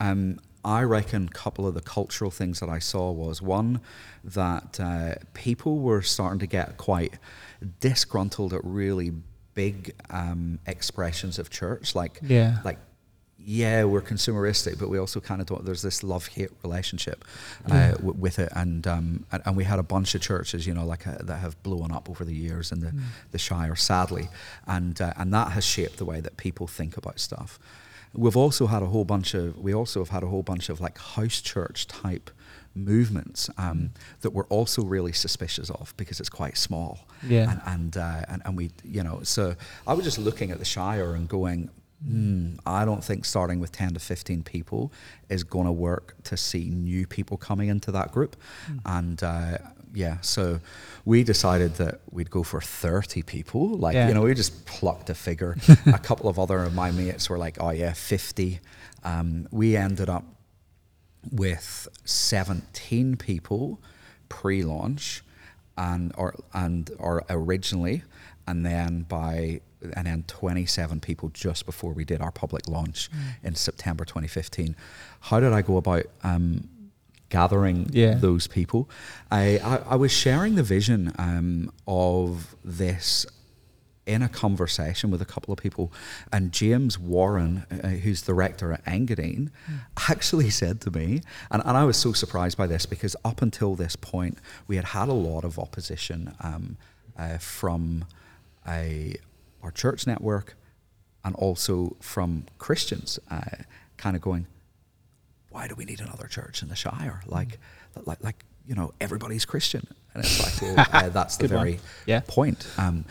um, I reckon a couple of the cultural things that I saw was one that uh, people were starting to get quite disgruntled at really big um, expressions of church, like Yeah. like yeah, we're consumeristic, but we also kind of don't. There's this love hate relationship uh, w- with it, and, um, and and we had a bunch of churches, you know, like uh, that have blown up over the years in the, the Shire, sadly, and uh, and that has shaped the way that people think about stuff. We've also had a whole bunch of we also have had a whole bunch of like house church type movements um, that we're also really suspicious of because it's quite small. Yeah. And and, uh, and and we you know so I was just looking at the Shire and going. Hmm, I don't think starting with 10 to 15 people is going to work to see new people coming into that group. And uh, yeah, so we decided that we'd go for 30 people. Like, Yeah. you know, we just plucked a figure. a couple of other of my mates were like, oh, yeah, 50. Um, we ended up with 17 people pre-launch and or and or originally and then by and then 27 people just before we did our public launch in September 2015 how did I go about um, gathering Yeah. those people? I, I, I was sharing the vision um, of this in a conversation with a couple of people, and James Warren, uh, who's the rector at Engadine, actually said to me, and, and I was so surprised by this because up until this point, we had had a lot of opposition um, uh, from a, our church network and also from Christians, uh, kind of going, why do we need another church in the Shire? Like, like, like you know, everybody's Christian, and it's like, well, uh, that's the very Yeah. point. Um,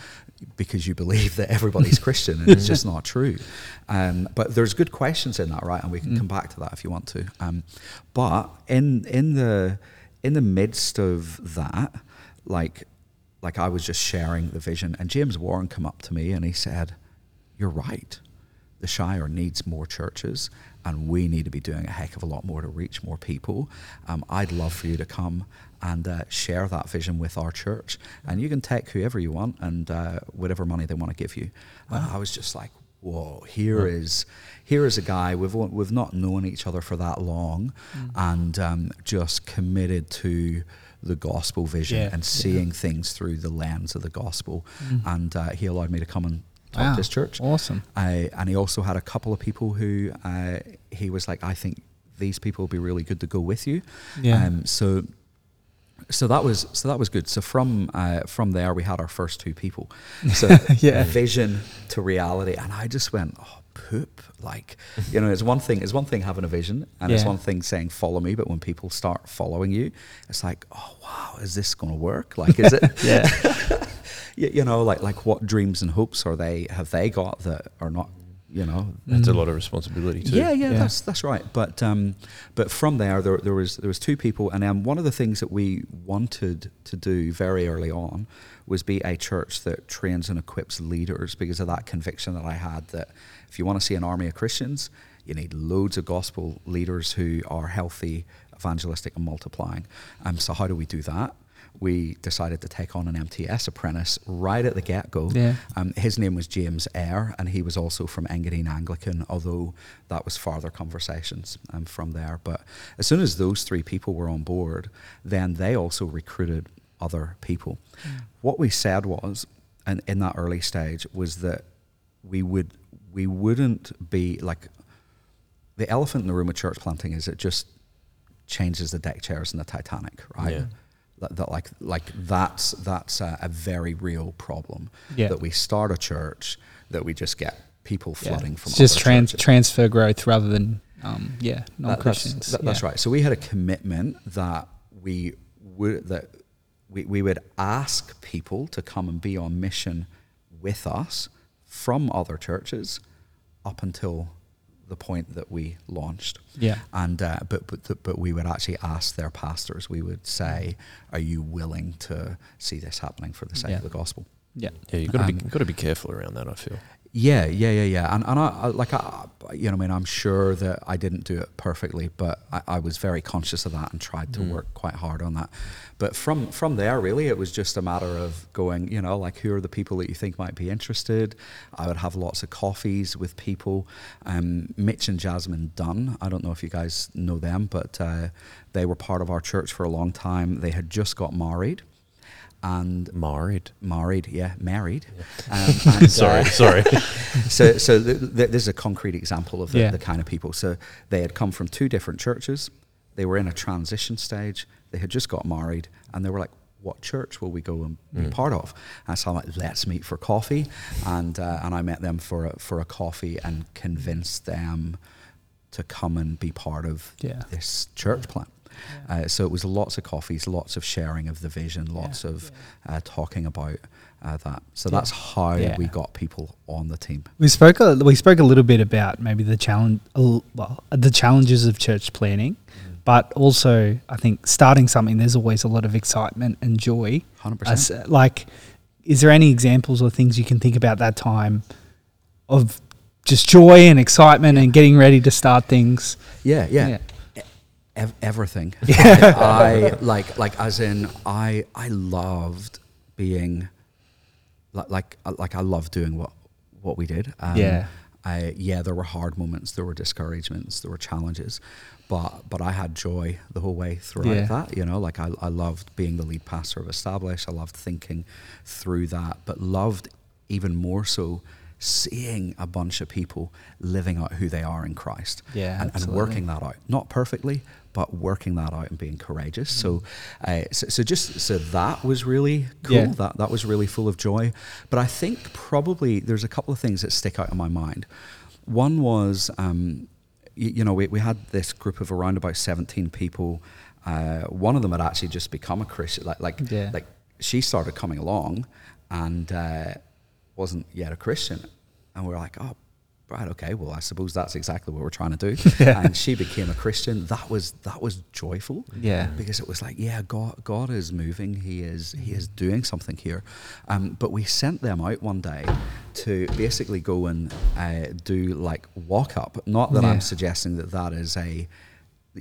because you believe that everybody's Christian, and it's just not true. Um, but there's good questions in that, right? And we can come back to that if you want to. Um, but in in the in the midst of that, like like I was just sharing the vision, and James Warren come up to me and he said, "You're right. The Shire needs more churches, and we need to be doing a heck of a lot more to reach more people. Um, I'd love for you to come and uh, share that vision with our church, and you can take whoever you want and uh, whatever money they want to give you." And I was just like, "Whoa! Here is here is a guy we've we've not known each other for that long, and um, just committed to." The gospel vision Yeah, and yeah. seeing things through the lens of the gospel, and uh, he allowed me to come and talk Wow. to his church. Awesome. Uh, and he also had a couple of people who uh, he was like, I think these people will be really good to go with you. Yeah. Um, so so that was so that was good. So from uh, from there, we had our first two people. So Yeah. vision to reality, and I just went, oh, poop. Like, you know, it's one thing. It's one thing having a vision, and it's one thing saying follow me. But when people start following you, it's like, oh wow, is this going to work? Like, is it? Yeah. you, you know, like like what dreams and hopes are they have they got that are not, you know, That's a Mm. lot of responsibility too. yeah, yeah, Yeah. that's that's right. But um, but from there, there there was there was two people, and um, one of the things that we wanted to do very early on was be a church that trains and equips leaders because of that conviction that I had that if you want to see an army of Christians, you need loads of gospel leaders who are healthy, evangelistic, and multiplying. Um, so how do we do that? We decided to take on an MTS apprentice right at the get go. Yeah. Um, his name was James Eyre, and he was also from Engadine Anglican, although that was farther conversations um, from there. But as soon as those three people were on board, then they also recruited other people. What we said was, and in that early stage, was that we would we wouldn't be like the elephant in the room with church planting is it just changes the deck chairs in the Titanic, right? Yeah. That, that like like that's that's a, a very real problem. Yeah. That we start a church that we just get people Yeah. flooding from. It's just trans- churches. transfer growth rather than um, yeah non that's, Christians. that- that's right. So we had a commitment that we would that we, we would ask people to come and be on mission with us from other churches up until the point that we launched. Yeah. And uh, but but th- but we would actually ask their pastors. We would say, "Are you willing to see this happening for the sake Yeah. of the gospel?" Yeah. Yeah, you've got to be Um, got to be careful around that. I feel. Yeah, yeah, yeah, yeah. And, and I, I like, I, you know, I mean, I'm sure that I didn't do it perfectly, but I, I was very conscious of that and tried to Mm. work quite hard on that. But from from there, really, it was just a matter of going, you know, like who are the people that you think might be interested. I would have lots of coffees with people. Um, Mitch and Jasmine Dunn. I don't know if you guys know them, but uh, they were part of our church for a long time. They had just got married. And Married. married, yeah, married. Um, and, sorry, uh, sorry. so, so th- th- this is a concrete example of the, Yeah. the kind of people. So they had come from two different churches. They were in a transition stage. They had just got married, and they were like, "What church will we go and be Mm. part of?" And so I'm like, "Let's meet for coffee," and uh, and I met them for a, for a coffee and convinced them to come and be part of Yeah. this church plant. Uh, so it was lots of coffees, lots of sharing of the vision, lots Yeah. of uh, talking about uh, that. So Yeah. that's how Yeah. we got people on the team. We spoke a, we spoke a little bit about maybe the challenge well the challenges of church planting, but also I think starting something there's always a lot of excitement and joy. 100%. like, is there any examples or things you can think about that time of just joy and excitement and getting ready to start things? Yeah, yeah. Yeah. Ev- everything. I like like as in I I loved being like like uh, like I loved doing what what we did. Um, Yeah. I, yeah, there were hard moments, there were discouragements, there were challenges, but but I had joy the whole way throughout Yeah. that. You know, like I, I loved being the lead pastor of Establish. I loved thinking through that, but loved even more so seeing a bunch of people living out who they are in Christ Yeah, and, and working that out. Not perfectly, but working that out and being courageous. So, uh, so, so just so that was really cool. Yeah. That that was really full of joy. But I think probably there's a couple of things that stick out in my mind. One was, um, you, you know, we, we had this group of around about 17 people. Uh, one of them had actually just become a Christian. Like, like, Yeah. like she started coming along and uh, wasn't yet a Christian. And we are like, oh, right, okay, well, I suppose that's exactly what we're trying to do. Yeah. And she became a Christian. That was that was joyful. Yeah. Because it was like, yeah, God, God is moving. He is He is doing something here. Um, but we sent them out one day to basically go and uh, do like walk up. Not that Yeah. I'm suggesting that that is a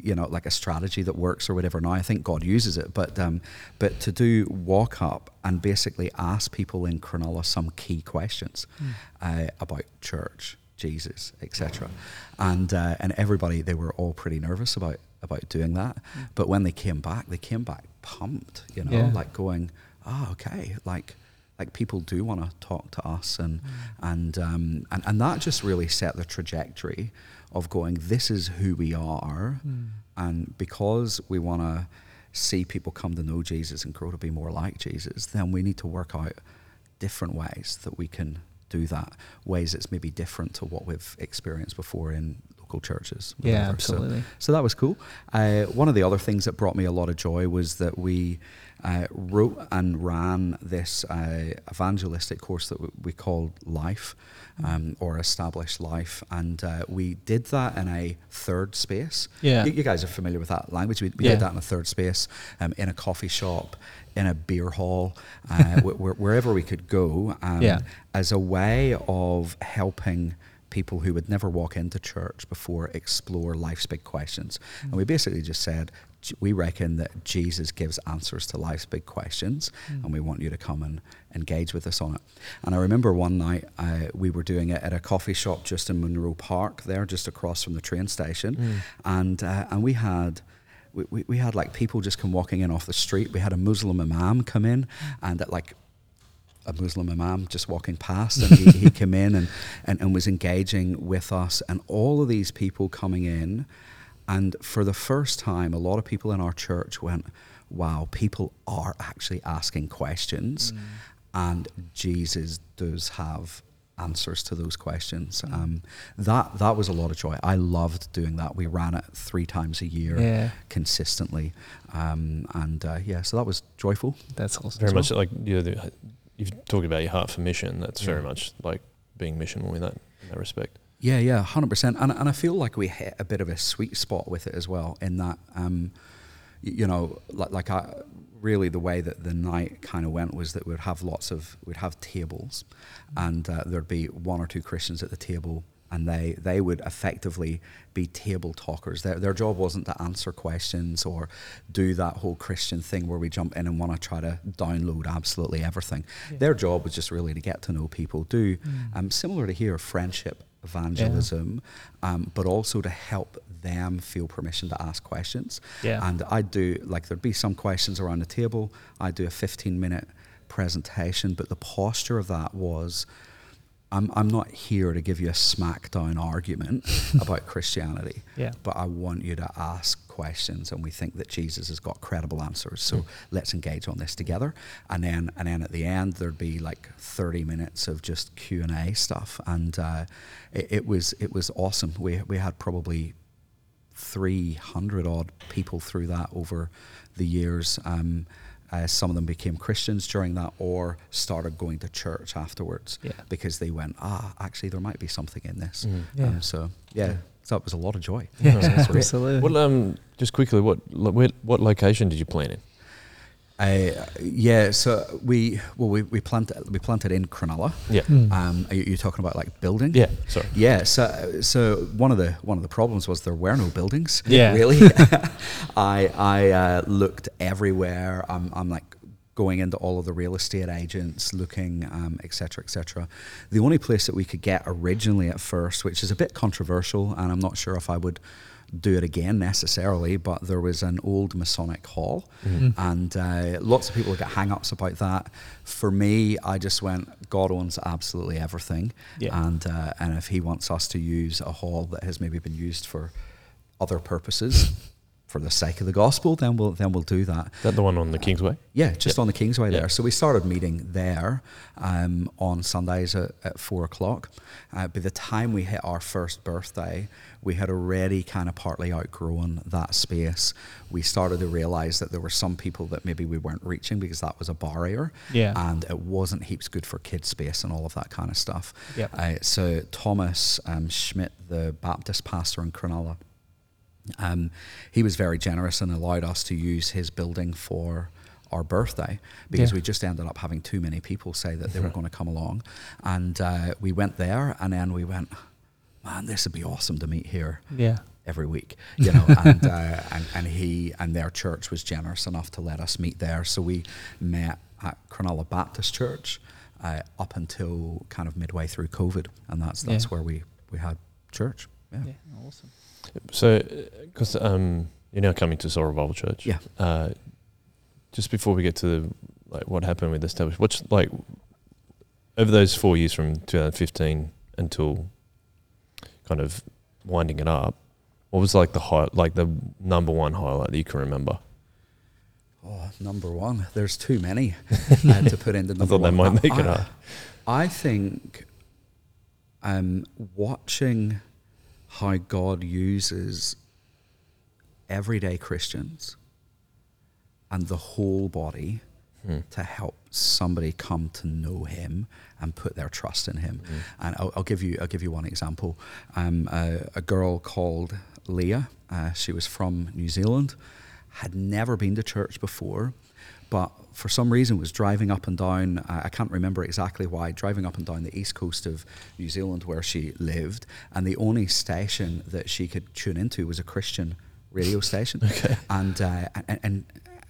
you know like a strategy that works or whatever. Now i think god uses it but um but to do walk up and basically ask people in cronulla some key questions uh, about church jesus etc and uh, and everybody they were all pretty nervous about about doing that. But when they came back they came back pumped you know Yeah. like going oh okay like like people do want to talk to us and and, um, and and that just really set the trajectory of going this is who we are and because we want to see people come to know Jesus and grow to be more like Jesus, then we need to work out different ways that we can do that. Ways that's maybe different to what we've experienced before in local churches. Yeah, whatever. So- absolutely. so that was cool. Uh, one of the other things that brought me a lot of joy was that we uh, wrote and ran this uh, evangelistic course that w- we called Life um, or Established Life. And uh, we did that in a third space. Yeah. You, you guys are familiar with that language. We, we Yeah. did that in a third space, um, in a coffee shop, in a beer hall, uh, wh- wh- wherever we could go, um, Yeah. as a way of helping people who would never walk into church before explore life's big questions. And we basically just said, "J- we reckon that Jesus gives answers to life's big questions, and we want you to come and engage with us on it. And I remember one night uh, we were doing it at a coffee shop just in Monro Park, there, just across from the train station, and uh, and we had we, we, we had like people just come walking in off the street. We had a Muslim imam come in, and at like a Muslim imam just walking past, and he, he came in and, and, and was engaging with us, and all of these people coming in. And for the first time, a lot of people in our church went, Wow, people are actually asking questions, and Jesus does have answers to those questions. Um, that that was a lot of joy. I loved doing that. We ran it three times a year Yeah. consistently, um, and uh, yeah, so that was joyful. That's awesome. Very much well. like you know, you've talked about your heart for mission. That's very much like being missional in that in that respect. Yeah, yeah, hundred percent. And and I feel like we hit a bit of a sweet spot with it as well. In that, um, you know, like like I really the way that the night kind of went was that we'd have lots of we'd have tables, and uh, there'd be one or two Christians at the table. And they, they would effectively be table talkers. Their, their job wasn't to answer questions or do that whole Christian thing where we jump in and want to try to download absolutely everything. Their job was just really to get to know people, do um, similar to here, friendship evangelism, um, but also to help them feel permission to ask questions. Yeah. And I do, like, there'd be some questions around the table. I do a 15 minute presentation, but the posture of that was I'm, I'm not here to give you a smackdown argument about Christianity, Yeah. but I want you to ask questions, and we think that Jesus has got credible answers. So let's engage on this together. And then, and then at the end, there'd be like 30 minutes of just Q and A stuff, and uh, it, it was it was awesome. We we had probably 300 odd people through that over the years. Um, uh, some of them became Christians during that or started going to church afterwards Yeah. because they went, ah, actually, there might be something in this. Yeah. Um, so, yeah, so it was a lot of joy. Yeah, That's absolutely. What um just quickly what lo- where, what location did you plan in? Uh, yeah, so we well we, we planted we planted in Cronulla. Yeah. Mm. Um, are you you talking about like building? Yeah. Sorry. Yeah, so so one of the one of the problems was there were no buildings. Yeah. really. I I uh, looked everywhere. I'm I'm like going into all of the real estate agents, looking, um, et cetera, et cetera. The only place that we could get originally at first, which is a bit controversial, and I'm not sure if I would do it again necessarily, but there was an old Masonic hall, and uh, lots of people get hang-ups about that. For me, I just went, God owns absolutely everything, Yeah. and uh, and if He wants us to use a hall that has maybe been used for other purposes, for the sake of the gospel, then we'll then we'll do that. That the one on the Kingsway? Yeah, just Yep. on the Kingsway Yep. there. So we started meeting there um, on Sundays at, at four o'clock. Uh, by the time we hit our first birthday, we had already kind of partly outgrown that space. We started to realize that there were some people that maybe we weren't reaching because that was a barrier. Yeah. And it wasn't heaps good for kids' space and all of that kind of stuff. Yep. Uh, so Thomas um, Schmidt, the Baptist pastor in Cronulla, um, he was very generous and allowed us to use his building for our birthday because Yeah. we just ended up having too many people say that they were going to come along. And uh, we went there and then we went, man, this would be awesome to meet here Yeah. every week, you know. and, uh, and and he and their church was generous enough to let us meet there. So we met at Cronulla Baptist Church uh, up until kind of midway through COVID, and that's that's Yeah. where we we had church. Yeah. Yeah. Awesome. So, because um, you're now coming to Soul Revival Church. Yeah. Uh, just before we get to the, like what happened with establish, what's like over those four years from 2015 until kind of winding it up. What was like the high, like the number one highlight that you can remember? Oh, number one. There's too many uh, to put into number I thought they might make I, it up. I think um, watching how God uses everyday Christians and the whole body Hmm. to help somebody come to know Him and put their trust in Him. And I'll, I'll give you I'll give you one example. Um, a, a girl called Leah. Uh, she was from New Zealand, had never been to church before, but for some reason was driving up and down. Uh, I can't remember exactly why. Driving up and down the east coast of New Zealand where she lived, and the only station that she could tune into was a Christian radio station. Okay. And uh, and, and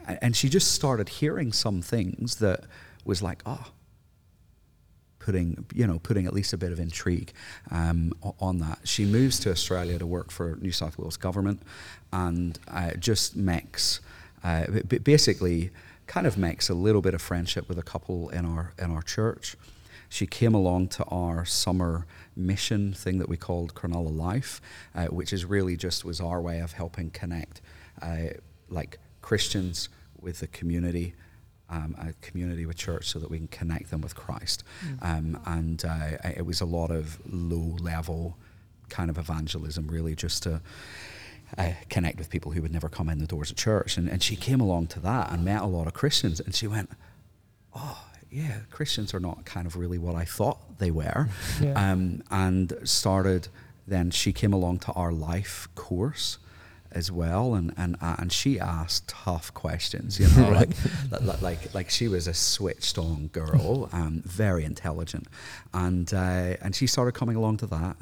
and she just started hearing some things that was like, oh, putting you know putting at least a bit of intrigue um, on that. She moves to Australia to work for New South Wales government, and uh, just makes uh, basically kind of makes a little bit of friendship with a couple in our in our church. She came along to our summer mission thing that we called Cronulla Life, uh, which is really just was our way of helping connect uh, like Christians with the community um, a community with church so that we can connect them with Christ. Um, and uh, it was a lot of low level kind of evangelism, really, just to uh, connect with people who would never come in the doors of church. And, and she came along to that and met a lot of Christians, and she went, Oh, yeah, Christians are not kind of really what I thought they were. Yeah. Um, and started, then she came along to our life course as well and and uh, and she asked tough questions you know like, like like like she was a switched on girl um very intelligent. And uh, and she started coming along to that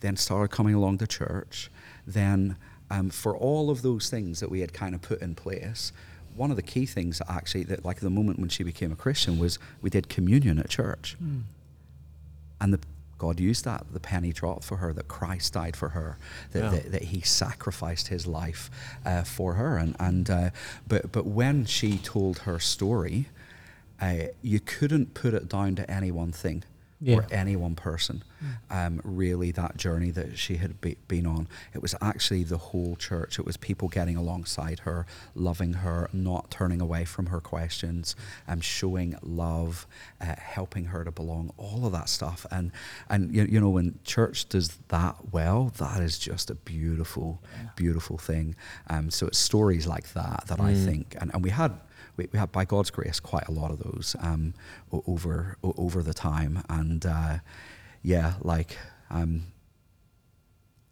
then started coming along to church. Then um, for all of those things that we had kind of put in place one of the key things that actually that like the moment when she became a christian was we did communion at church. And the, God used that. The penny dropped for her. That Christ died for her. That, Yeah. that, that He sacrificed His life uh, for her. And and uh, but but when she told her story, uh, you couldn't put it down to any one thing Yeah. or any one person. Um, really, that journey that she had be, been on, it was actually the whole church. It was people getting alongside her, loving her, not turning away from her questions, um, showing love, uh, helping her to belong. All of that stuff, and and you, you know when church does that well, that is just a beautiful, beautiful thing. Um, so it's stories like that that I Mm. think, and, and we had we, we had by God's grace quite a lot of those um, over over the time, and uh, yeah, like um,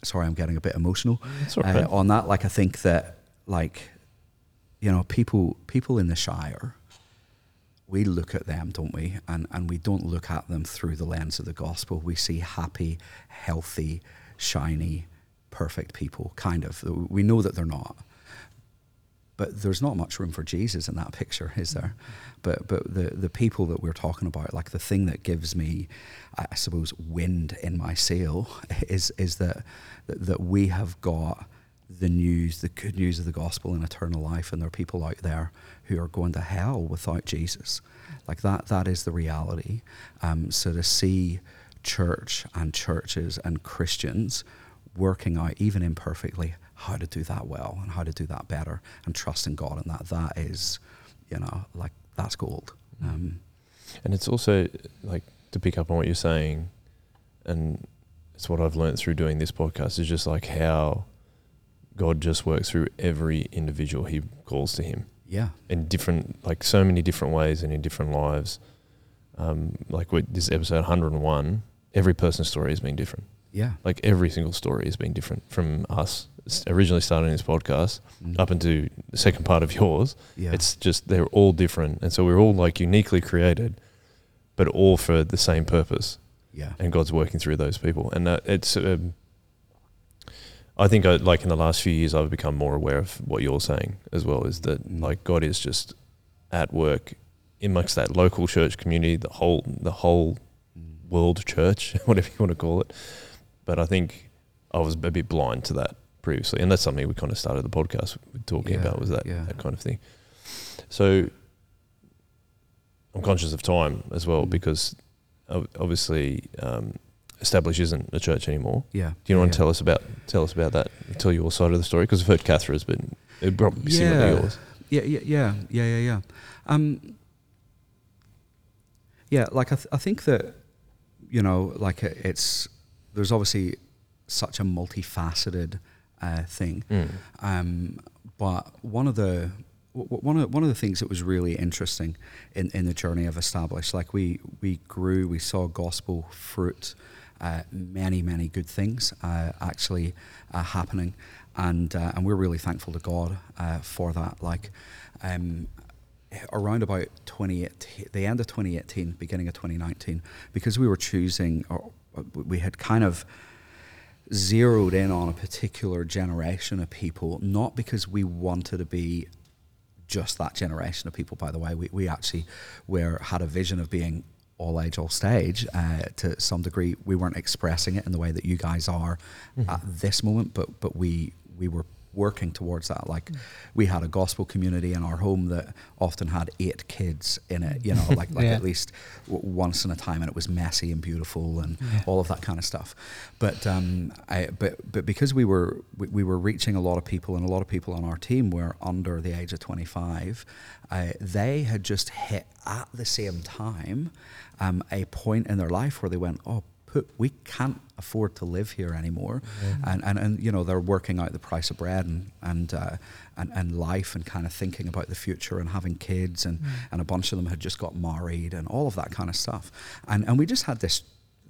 sorry, I'm getting a bit emotional right. uh, on that. Like I think that like you know people people in the Shire. We look at them, don't we? And and we don't look at them through the lens of the gospel. We see happy, healthy, shiny, perfect people. Kind of. We know that they're not but there's not much room for Jesus in that picture, is there? But but the the people that we're talking about, like the thing that gives me, I suppose, wind in my sail, is is that that, we have got the news, the good news of the gospel and eternal life, and there are people out there who are going to hell without Jesus. Like that, that is the reality. Um, so to see church and churches and Christians working out, even imperfectly, how to do that well and how to do that better and trusting God in that, that is, you know, like that's gold. Um, And it's also like to pick up on what you're saying, and it's what I've learned through doing this podcast is just like how God just works through every individual He calls to Him yeah, in different, like so many different ways and in different lives. Um, like with this episode 101, every person's story has been different. yeah, Like every single story has been different from us originally starting this podcast Mm. up into the second part of yours. yeah, It's just they're all different, and so we're all like uniquely created, but all for the same purpose. yeah, And God's working through those people, and uh, it's. Um, I think, I, like in the last few years, I've become more aware of what you're saying as well. Is that Mm. like God is just at work amongst that local church community, the whole the whole Mm. world church, whatever you want to call it. But I think I was a bit blind to that previously, and that's something we kind of started the podcast talking Yeah, about was that yeah. that kind of thing. So I'm conscious of time as well Mm. because obviously um, Establish isn't a church anymore. yeah. Do you want yeah. to tell us about tell us about that? Tell your side of the story because I've heard Catherine's been it probably similar Yeah. to yours. Yeah, yeah, yeah, yeah, yeah, yeah. Um, yeah, like I, th- I think that you know, like it's there's obviously such a multifaceted uh, thing, Mm. um, but one of the one of one of the things that was really interesting in, in the journey of established, like we we grew, we saw gospel fruit, uh, many many good things uh, actually uh, happening, and uh, and we're really thankful to God uh, for that. Like. Um, around about 2018, the end of 2018, beginning of 2019, because we were choosing, or we had kind of zeroed in on a particular generation of people, not because we wanted to be just that generation of people, by the way. We, we actually were, had a vision of being all age, all stage uh, to some degree. We weren't expressing it in the way that you guys are at this moment, but, but we, we were working towards that. Like we had a gospel community in our home that often had eight kids in it, you know, like, like Yeah. at least w- once in a time, and it was messy and beautiful and Yeah. all of that kind of stuff. But um, I, but but because we were we, we were reaching a lot of people, and a lot of people on our team were under the age of twenty five, uh, they had just hit at the same time um, a point in their life where they went, oh. Put, we can't afford to live here anymore, and, and and you know they're working out the price of bread and and uh, and, and life and kind of thinking about the future and having kids and and a bunch of them had just got married and all of that kind of stuff, and and we just had this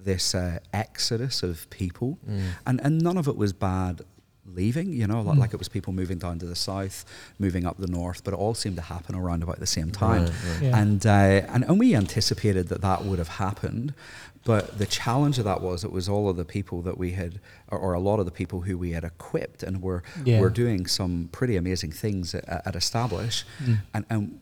this uh, exodus of people, and and none of it was bad leaving, you know, like, like it was people moving down to the south, moving up the north, but it all seemed to happen around about the same time, Right, right. Yeah. and uh, and and we anticipated that that would have happened. But the challenge of that was it was all of the people that we had, or, or a lot of the people who we had equipped and were Yeah. were doing some pretty amazing things at, at Establish, Mm. and and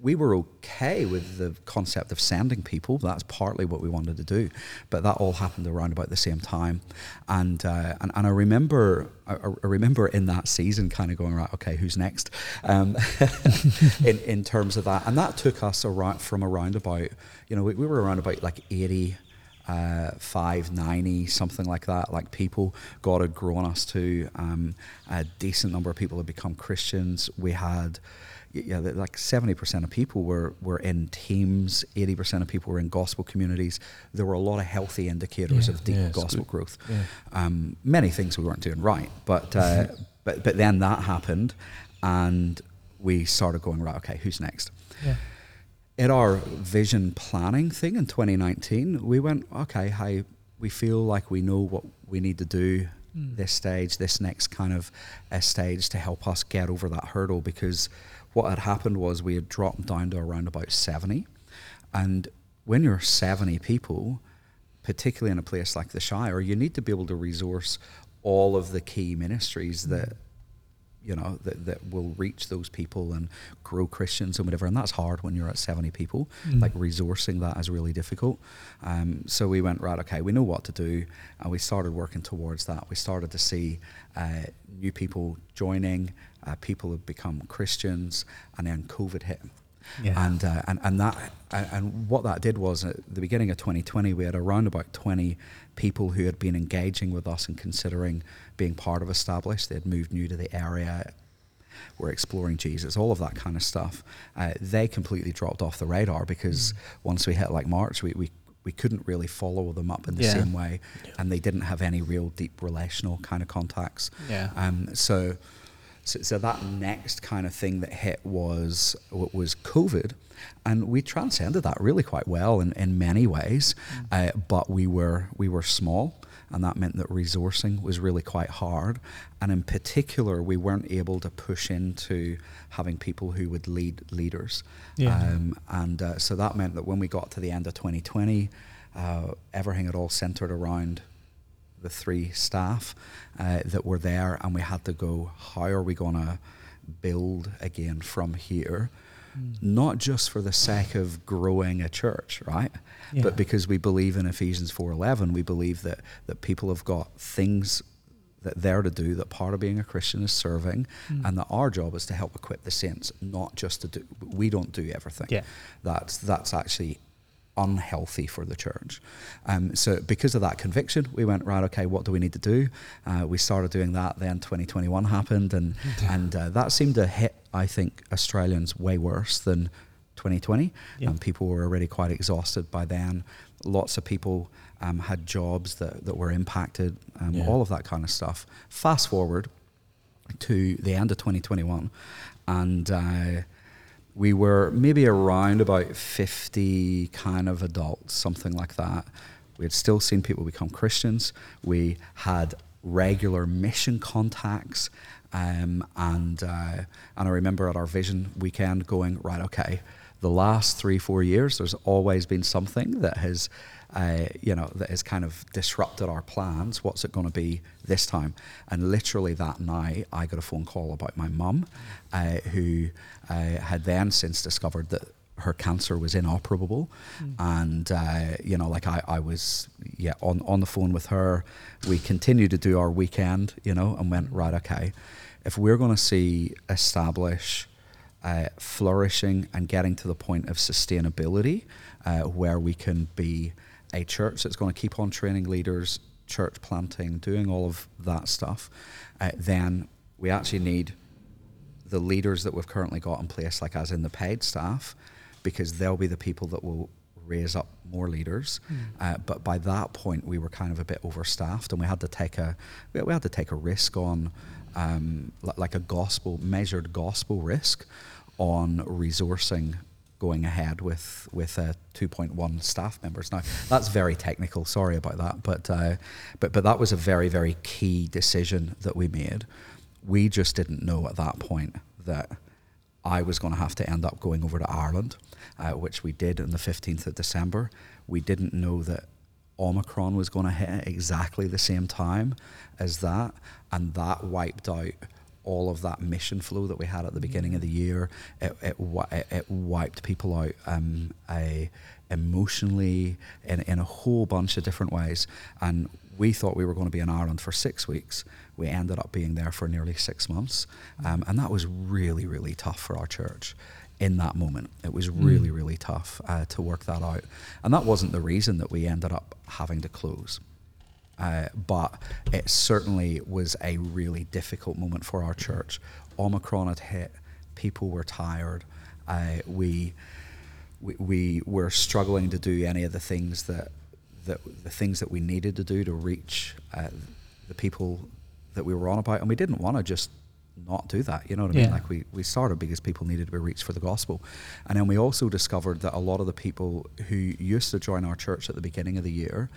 we were okay with the concept of sending people. That's partly what we wanted to do, but that all happened around about the same time. And uh, and, and I remember I, I remember in that season, kind of going right, okay, who's next? Um, in in terms of that, and that took us around from around about you know we, we were around about like eighty. Uh, 590 something like that like people god had grown us to um, a decent number of people had become christians we had yeah, like seventy percent of people were were in teams. Eighty percent of people were in gospel communities. There were a lot of healthy indicators Yeah. of deep Yeah, gospel good. growth. Yeah. Um, many things we weren't doing right, but uh, but but then that happened, and we started going right. Okay, who's next? In our vision planning thing in 2019, we went, okay, hey, we feel like we know what we need to do Mm. this stage, this next kind of uh, stage to help us get over that hurdle because what had happened was we had dropped down to around about 70. And when you're 70 people, particularly in a place like the Shire, you need to be able to resource all of the key ministries that you know that, that will reach those people and grow Christians and whatever. And that's hard when you're at 70 people. Mm. Like resourcing that is really difficult. Um, so we went right. Okay, we know what to do, and we started working towards that. We started to see uh, new people joining. Uh, people have become Christians, and then COVID hit. Yeah. And, uh, and and that and, and what that did was at the beginning of 2020 we had around about 20 people who had been engaging with us and considering being part of established they had moved new to the area were exploring Jesus all of that kind of stuff uh, they completely dropped off the radar because once we hit like March we, we we couldn't really follow them up in the Yeah. same way and they didn't have any real deep relational kind of contacts Yeah. um, so, so, so that next kind of thing that hit was was COVID, and we transcended that really quite well in, in many ways. Uh, but we were we were small, and that meant that resourcing was really quite hard. And in particular, we weren't able to push into having people who would lead leaders. Yeah. Um, and uh, so that meant that when we got to the end of 2020, uh, everything had all centered around the three staff uh, that were there, and we had to go, how are we going to build again from here? Not just for the sake of growing a church, right? Yeah. But because we believe in Ephesians 4:11, we believe that that people have got things that they're to do. That part of being a Christian is serving, Mm. and that our job is to help equip the saints, not just to do. We don't do everything. Yeah. That's that's actually unhealthy for the church. Um, so because of that conviction, we went right. Okay, what do we need to do? Uh, we started doing that. Then 2021 happened, and and uh, that seemed to hit I think Australians way worse than 2020, Yeah. and people were already quite exhausted by then. Lots of people um, had jobs that, that were impacted, um, Yeah. all of that kind of stuff. Fast forward to the end of 2021, and uh, we were maybe around about 50 kind of adults, something like that. We had still seen people become Christians. We had regular mission contacts. Um, and, uh, and I remember at our vision weekend going, right, okay, the last three, four years, there's always been something that has, uh, you know, that has kind of disrupted our plans. What's it going to be this time? And literally that night, I got a phone call about my mum, uh, who uh, had then since discovered that her cancer was inoperable, and uh, you know, like I, I was, yeah, on on the phone with her. We continued to do our weekend, you know, and went right, okay, if we're going to see establish uh, flourishing and getting to the point of sustainability, uh, where we can be a church that's going to keep on training leaders, church planting, doing all of that stuff, uh, then we actually need the leaders that we've currently got in place, like as in the paid staff, because they'll be the people that will raise up more leaders. Uh, but by that point, we were kind of a bit overstaffed, and we had to take a we we had to take a risk on um, li- like a gospel measured gospel risk on resourcing going ahead with with uh, 2.1 staff members. Now that's very technical. Sorry about that, but uh, but but that was a very very key decision that we made. We just didn't know at that point that I was going to have to end up going over to Ireland, uh, which we did on the 15th of December. We didn't know that Omicron was going to hit exactly the same time as that, and that wiped out all of that mission flow that we had at the beginning of the year. It, it, it, it wiped people out um, a, emotionally in, in a whole bunch of different ways. And we thought we were going to be in Ireland for six weeks. We ended up being there for nearly six months. Um, and that was really, really tough for our church in that moment. It was really, really tough uh, to work that out. And that wasn't the reason that we ended up having to close. Uh, but it certainly was a really difficult moment for our church. Omicron had hit, people were tired. Uh, we, we we were struggling to do any of the things that that the things that we needed to do to reach uh, the people that we were on about, and we didn't want to just not do that. You know what I mean? Like we we started because people needed to be reached for the gospel, and then we also discovered that a lot of the people who used to join our church at the beginning of the year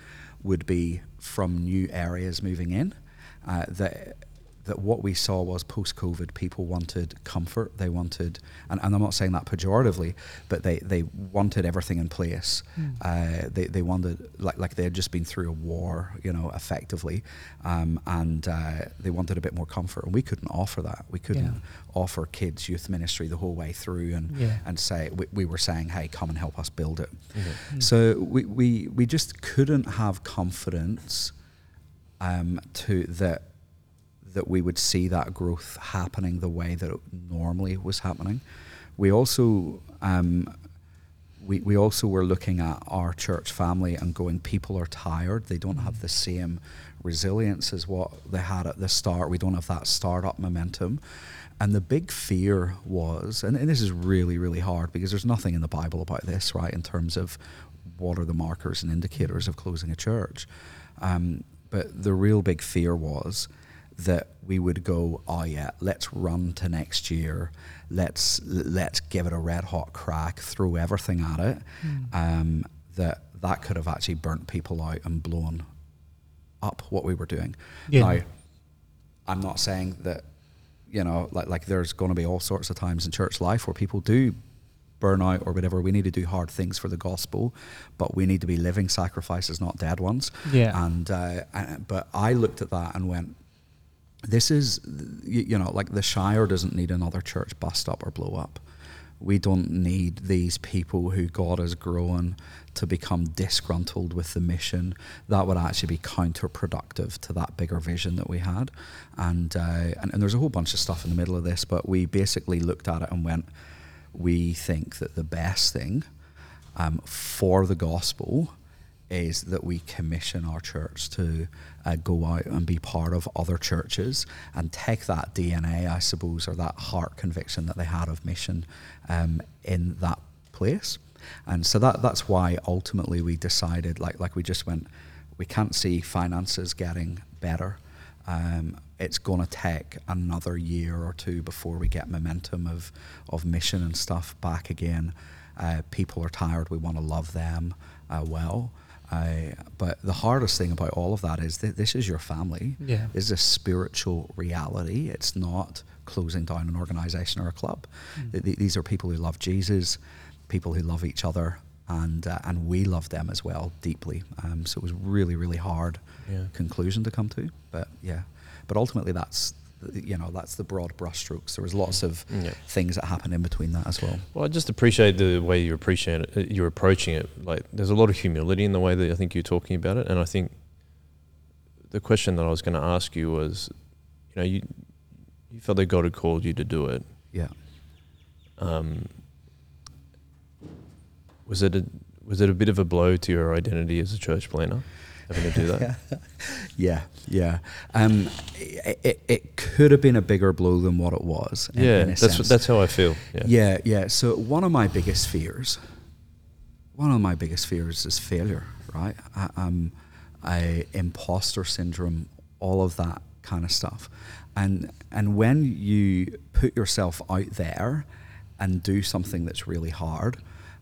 would be from new areas moving in. Uh, that that what we saw was post COVID, people wanted comfort. They wanted, and, and I'm not saying that pejoratively, but they, they wanted everything in place. Uh, they, they wanted, like, like they had just been through a war, you know, effectively, um, and uh, they wanted a bit more comfort. And we couldn't offer that. We couldn't Yeah. offer kids youth ministry the whole way through and, Yeah. and say, we, we were saying, hey, come and help us build it. Okay. So we, we, we just couldn't have confidence um, to that that we would see that growth happening the way that it normally was happening. We also um, we, we also were looking at our church family and going, people are tired. They don't have the same resilience as what they had at the start. We don't have that startup momentum. And the big fear was, and, and this is really, really hard because there's nothing in the Bible about this, right, in terms of what are the markers and indicators of closing a church. Um, but the real big fear was that we would go, oh yeah, let's run to next year. Let's let's give it a red hot crack, throw everything at it. Um, that that could have actually burnt people out and blown up what we were doing. Yeah. Now, I'm not saying that you know, like like there's going to be all sorts of times in church life where people do burn out or whatever. We need to do hard things for the gospel, but we need to be living sacrifices, not dead ones. Yeah. And, uh, and but I looked at that and went, this is you, know like the Shire doesn't need another church bust up or blow up. We don't need these people who God has grown to become disgruntled with the mission. That would actually be counterproductive to that bigger vision that we had. And, uh, and and there's a whole bunch of stuff in the middle of this, but we basically looked at it and went, we think that the best thing um, for the gospel is that we commission our church to uh, go out and be part of other churches and take that DNA, I suppose, or that heart conviction that they had of mission um, in that place. And so that that's why ultimately we decided, like like we just went, we can't see finances getting better. Um, it's going to take another year or two before we get momentum of of mission and stuff back again. Uh, people are tired. We want to love them uh, well. Uh, but the hardest thing about all of that is that this is your family. Yeah. This is a spiritual reality. It's not closing down an organization or a club. Mm. Th- these are people who love Jesus, people who love each other, and uh, and we love them as well deeply. Um, so it was really really hard Yeah. conclusion to come to. But yeah, but ultimately that's you know that's the broad brushstrokes. There was lots of Yeah. things that happened in between that as well. Well, I just appreciate the way you appreciate it. You're approaching it. Like, there's a lot of humility in the way that I think you're talking about it. And I think the question that I was going to ask you was, you know, you you felt that God had called you to do it. Yeah. Um, was it a was it a bit of a blow to your identity as a church planter having to do that? Yeah, yeah. Um, it, it, it could have been a bigger blow than what it was. in- yeah, in that's sense. that's how I feel. Yeah. Yeah, yeah. So one of my biggest fears, one of my biggest fears is failure, right? I, um, I, imposter syndrome, all of that kind of stuff, and and when you put yourself out there and do something that's really hard,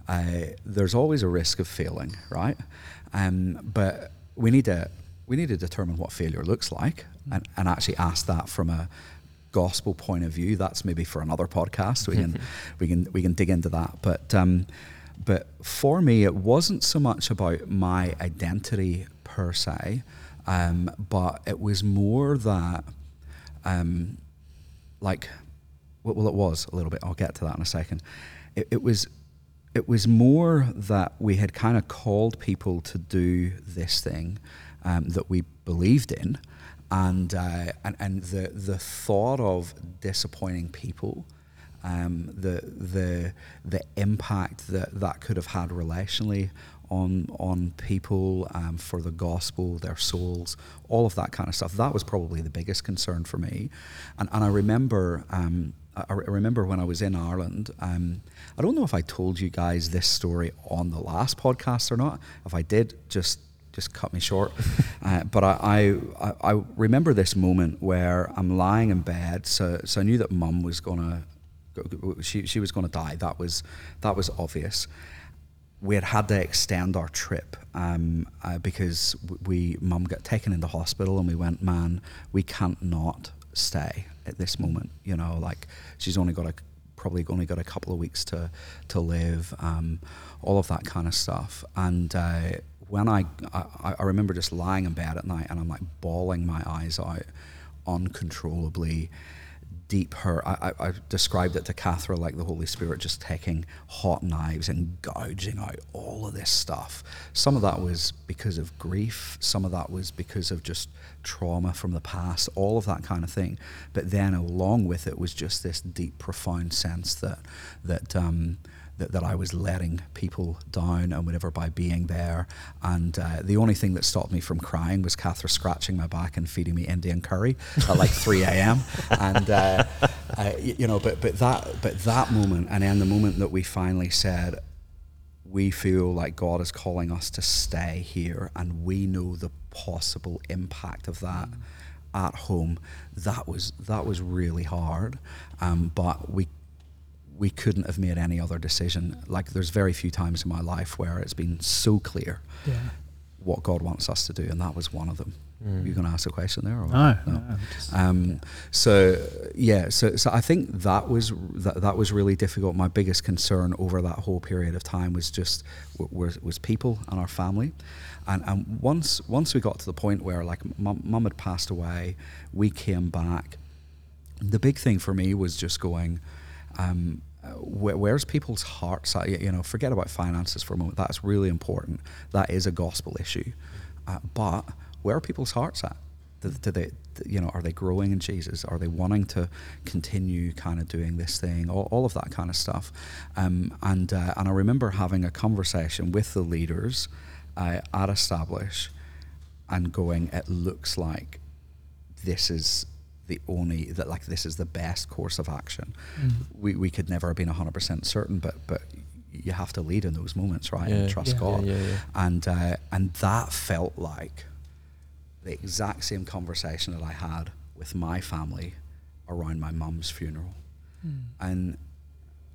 uh, there's always a risk of failing, right? Um, but we need to we need to determine what failure looks like and, and actually ask that from a gospel point of view. That's maybe for another podcast. We can we can we can dig into that. But um, but for me, it wasn't so much about my identity per se, um, but it was more that um, like well, well, it was a little bit. I'll get to that in a second. It, it was it was more that we had kind of called people to do this thing um, that we believed in, and uh, and and the the thought of disappointing people, um, the the the impact that that could have had relationally on on people um, for the gospel, their souls, all of that kind of stuff. That was probably the biggest concern for me, and and I remember. Um, I remember when I was in Ireland. Um, I don't know if I told you guys this story on the last podcast or not. If I did, just just cut me short. uh, but I, I I remember this moment where I'm lying in bed. So so I knew that Mum was gonna she she was gonna die. That was that was obvious. We had had to extend our trip um, uh, because we Mum got taken into hospital and we went, man, we can't not stay at this moment. You know, like she's only got a probably only got a couple of weeks to to live, um, all of that kind of stuff. And uh, when I, I I remember just lying in bed at night and I'm like bawling my eyes out uncontrollably. Deep hurt. I, I, I described it to Catherine like the Holy Spirit just taking hot knives and gouging out all of this stuff. Some of that was because of grief. Some of that was because of just trauma from the past. All of that kind of thing. But then along with it was just this deep, profound sense that that um, that, that I was letting people down and whatever by being there. And uh, the only thing that stopped me from crying was Catherine scratching my back and feeding me Indian curry at like 3 a.m. And uh, y- you know, but but that but that moment, and then the moment that we finally said. We feel like God is calling us to stay here, and we know the possible impact of that at home. That was that was really hard, um, but we we couldn't have made any other decision. Like there's very few times in my life where it's been so clear Yeah. what God wants us to do, and that was one of them. Mm. You're going to ask a question there? Or No, no. just- Um, so yeah, so so I think that was that, that was really difficult. My biggest concern over that whole period of time was just w- was, was people and our family, and and once once we got to the point where like mum, mum had passed away, we came back. The big thing for me was just going. Um, where, where's people's hearts at? You know, forget about finances for a moment. That's really important. That is a gospel issue. Uh, but where are people's hearts at? Do, do they, you know, are they growing in Jesus? Are they wanting to continue kind of doing this thing? All, all of that kind of stuff. Um, and uh, and I remember having a conversation with the leaders uh, at Establish and going, it looks like this is the only that like this is the best course of action. Mm. We we could never have been hundred percent certain, but but you have to lead in those moments, right? And trust Yeah. God. Yeah, yeah, yeah. And uh, and that felt like the exact same conversation that I had with my family around my mum's funeral. Hmm. And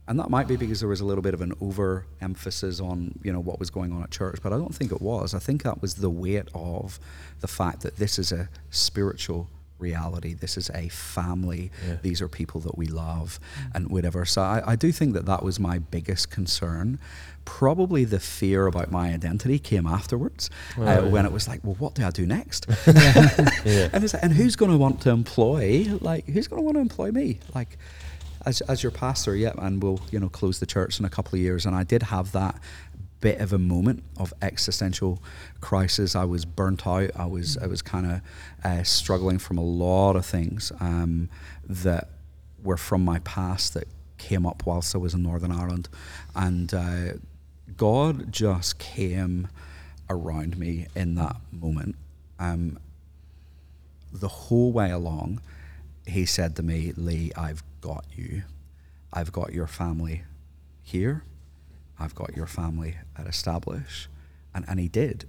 and that might be because there was a little bit of an overemphasis on you know what was going on at church, but I don't think it was. I think that was the weight of the fact that this is a spiritual reality. This is a family. Yeah. These are people that we love hmm. and whatever. So I, I do think that that was my biggest concern. Probably the fear about my identity came afterwards Oh, uh, yeah. when it was like, well, what do I do next? Yeah. and it's like, and who's going to want to employ like who's going to want to employ me like as, as your pastor yeah and we'll you know close the church in a couple of years and i did have that bit of a moment of existential crisis i was burnt out i was i was kind of uh, struggling from a lot of things um, that were from my past that came up whilst i was in northern ireland and uh, god just came around me in that moment um, the whole way along, he said to me, Lee, I've got you. I've got your family here. I've got your family at Establish. And, and he did,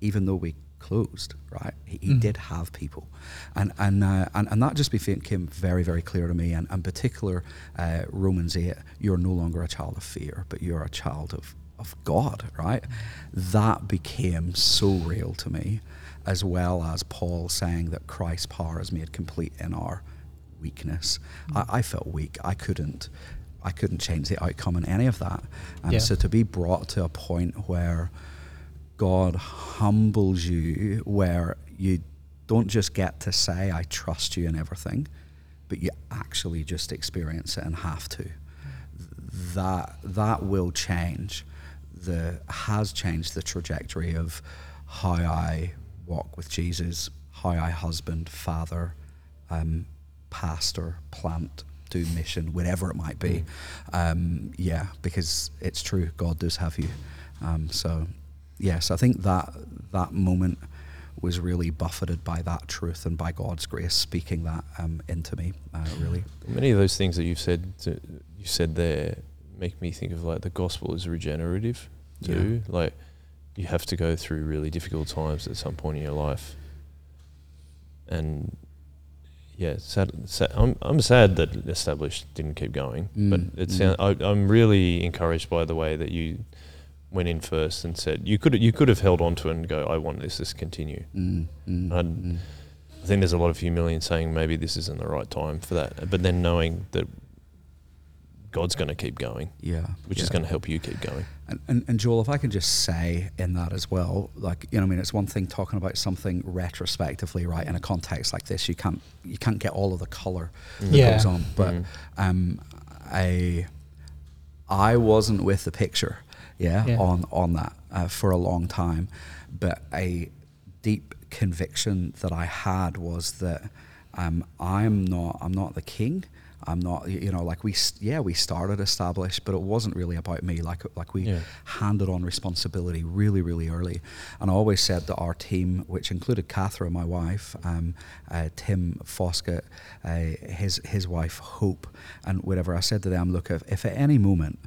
even though we closed, right? He, he did have people. And, and, uh, and, and that just became very, very clear to me. And in particular, uh, Romans 8, you're no longer a child of fear, but you're a child of, of God, right? That became so real to me, as well as Paul saying that Christ's power is made complete in our weakness. I, I felt weak. I couldn't. I couldn't change the outcome in any of that. And Yeah. so to be brought to a point where God humbles you, where you don't just get to say, I trust you in everything, but you actually just experience it and have to. That that will change the has changed the trajectory of how I walk with Jesus, how I husband, father, um, pastor, plant, do mission, whatever it might be. Um, yeah, because it's true, God does have you. Um, so, yes, I think that that moment was really buffeted by that truth and by God's grace speaking that um, into me. Uh, really, Many of those things that you've said, you said there, make me think of like the gospel is regenerative too. Like you have to go through really difficult times at some point in your life, and yeah, sad, sad, I'm I'm sad that Establish didn't keep going, but Mm, it mm. I, I'm really encouraged by the way that you went in first and said you could you could have held on to it and go, I want this to continue. Mm, mm, I'd- mm. I think there's a lot of humility in saying maybe this isn't the right time for that, but then knowing that God's going to keep going, yeah, which is going to help you keep going. And, and, and Joel, if I can just say in that as well, like you know, I mean, it's one thing talking about something retrospectively, right? In a context like this, you can't you can't get all of the color that Yeah. goes on. But Mhm. um, I I wasn't with the picture, yeah, Yeah. on on that uh, for a long time, but a deep conviction that I had was that um, I'm not I'm not the king. I'm not, you know, like we, yeah, we started Establish, but it wasn't really about me. Like, like we Yeah. handed on responsibility really, really early. And I always said that our team, which included Catherine, my wife, um, uh, Tim Foskett, uh, his his wife Hope, and whatever, I said to them, look, if, if at any moment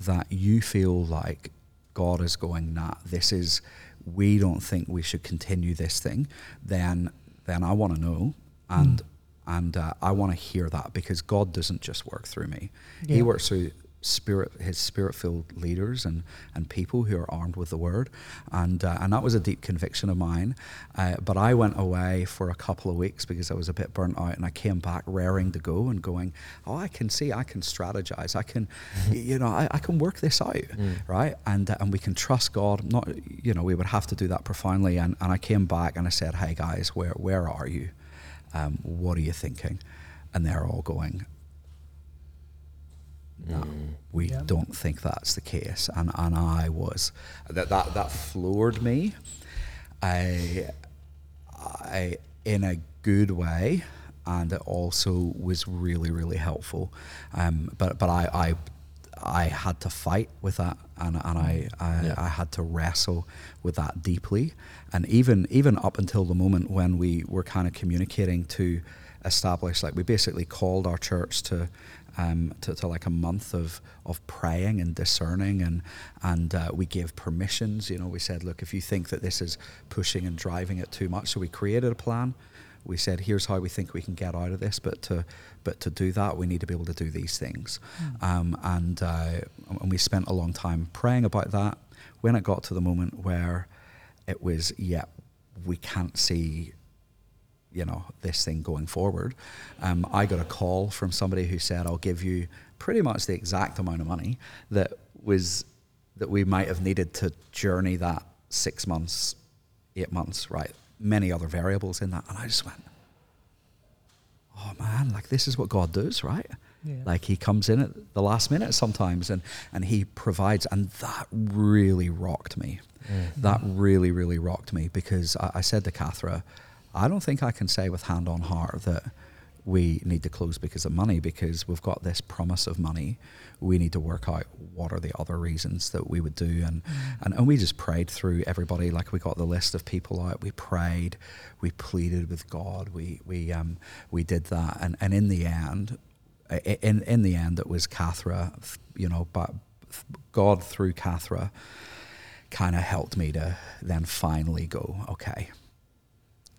that you feel like God is going, nah, this is, we don't think we should continue this thing, then then I want to know, and and uh, I want to hear that because God doesn't just work through me; He works through spirit, His spirit-filled leaders and and people who are armed with the Word, and uh, and that was a deep conviction of mine. Uh, but I went away for a couple of weeks because I was a bit burnt out, and I came back raring to go and going, oh, I can see, I can strategize, I can, y- you know, I, I can work this out, right? And uh, and we can trust God. Not, you know, we would have to do that profoundly. And and I came back and I said, hey guys, where where are you? Um, what are you thinking? And they're all going, no, we Yeah. don't think that's the case. And and I was that that that floored me. I I in a good way, and it also was really really helpful. Um, but but I I I had to fight with that, and, and I, I, Yeah. I had to wrestle with that deeply. And even even up until the moment when we were kind of communicating to establish, like we basically called our church to. Um, to, to like a month of, of praying and discerning and and uh, we gave permissions you know we said look if you think that this is pushing and driving it too much so we created a plan we said here's how we think we can get out of this but to but to do that we need to be able to do these things. Um, and uh, and we spent a long time praying about that. When it got to the moment where it was yeah we can't see you know this thing going forward um, i got a call from somebody who said i'll give you pretty much the exact amount of money that was that we might have needed to journey that six months eight months right? Many other variables in that. And i just went oh man like this is what god does right? Yeah. like he comes in at the last minute sometimes and and he provides and that really rocked me. Mm-hmm. That really really rocked me because I, I said to Cathra I don't think I can say with hand on heart that we need to close because of money because we've got this promise of money. We need to work out what are the other reasons that we would do. And, and and we just prayed through everybody. Like we got the list of people out. We prayed. We pleaded with God. We we um we did that. And and in the end in in the end it was Cathra you know but God through Cathra kind of helped me to then finally go okay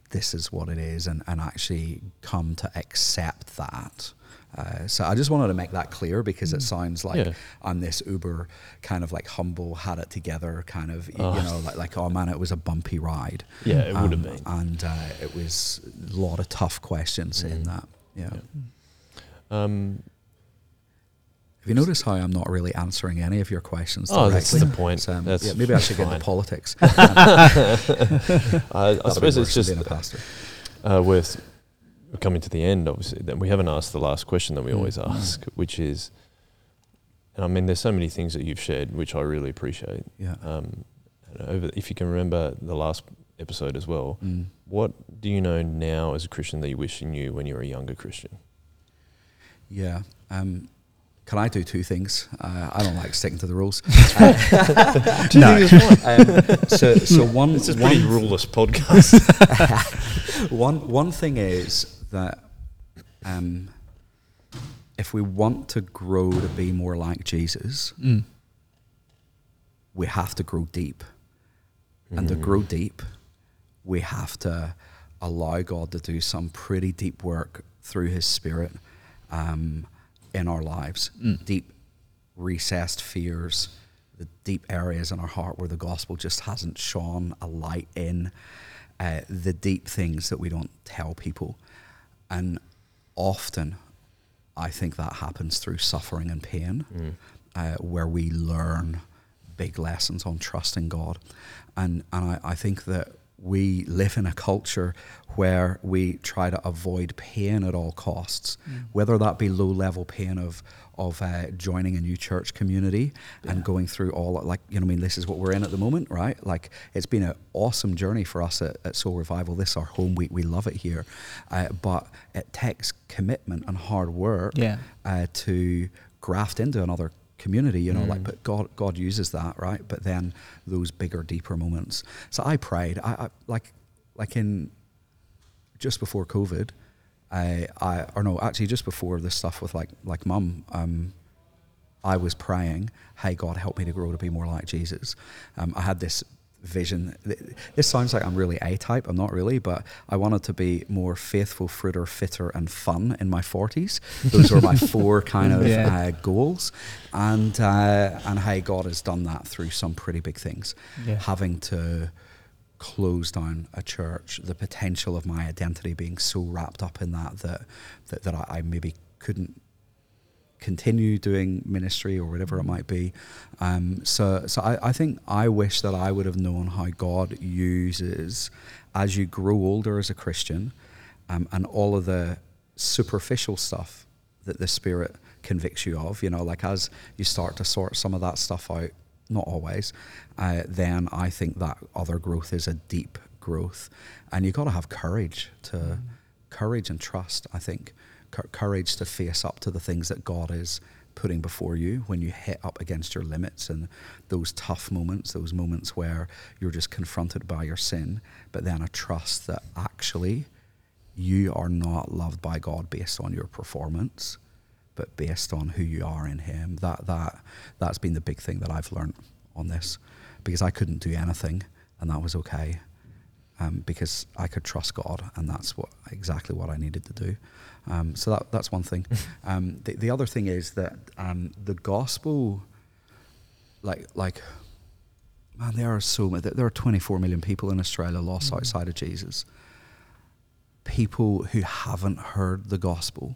this is what it is and, and actually come to accept that uh, so I just wanted to make that clear because it sounds like Yeah. I'm this uber kind of like humble, had it together kind of, Oh. you know, like, like oh man, it was a bumpy ride. Yeah, it would have Um, been. And uh, it was a lot of tough questions in Mm. that. Yeah. Yeah. Um, Have you noticed how I'm not really answering any of your questions? Oh, that's directly? the point. So, um, That's yeah, maybe I should get into politics. I, I suppose it's just being a pastor. uh, worth coming to the end. Obviously, that we haven't asked the last question that we Mm. always ask, which is, and I mean, there's so many things that you've shared, which I really appreciate. Yeah. Um, and over, if you can remember the last episode as well, Mm. what do you know now as a Christian that you wish you knew when you were a younger Christian? Yeah. Um, can I do two things? Uh, I don't like sticking to the rules. No. um, so, so one, It's a one pretty ruleless podcast. one one thing is that um, if we want to grow to be more like Jesus, Mm. we have to grow deep, and to grow deep, we have to allow God to do some pretty deep work through His Spirit um, in our lives. Deep, recessed fears, the deep areas in our heart where the gospel just hasn't shone a light in, uh, the deep things that we don't tell people. And often, I think that happens through suffering and pain, uh, where we learn big lessons on trusting God. And, and I, I think that we live in a culture where we try to avoid pain at all costs, whether that be low level pain of, of uh, joining a new church community and going through all like you know I mean this is what we're in at the moment right? Like it's been an awesome journey for us at, at Soul Revival. This is our home. We, we love it here. Uh, but it takes commitment and hard work Yeah. uh, to graft into another community you know like but god god uses that right? But then those bigger deeper moments. So i prayed. I, I like like in just before covid i i or no actually just before this stuff with like like mum um I was praying, "Hey God, help me to grow to be more like Jesus." Um, I had this vision. This sounds like I'm really A-type. I'm not really, but I wanted to be more faithful, fruiter, fitter, and fun in my 40s. Those were my four kind of Yeah. uh, goals, and uh, and hey, God has done that through some pretty big things. Yeah. Having to close down a church, the potential of my identity being so wrapped up in that that that, that I, I maybe couldn't continue doing ministry or whatever it might be. Um, so so I, I think I wish that I would have known how God uses as you grow older as a Christian um, and all of the superficial stuff that the Spirit convicts you of, you know, like as you start to sort some of that stuff out, not always, uh, then I think that other growth is a deep growth. And you've got to have courage to, courage and trust, I think. Cou- courage to face up to the things that God is putting before you when you hit up against your limits and those tough moments, those moments where you're just confronted by your sin, but then a trust that actually you are not loved by God based on your performance, but based on who you are in Him. That that that's been the big thing that I've learned on this, because I couldn't do anything, and that was okay, um, because I could trust God, and that's what exactly what I needed to do. Um, so that that's one thing. um, the the other thing is that um, the gospel, like like. Man, there are so many. There are 24 million people in Australia lost Mhm. outside of Jesus people who haven't heard the gospel.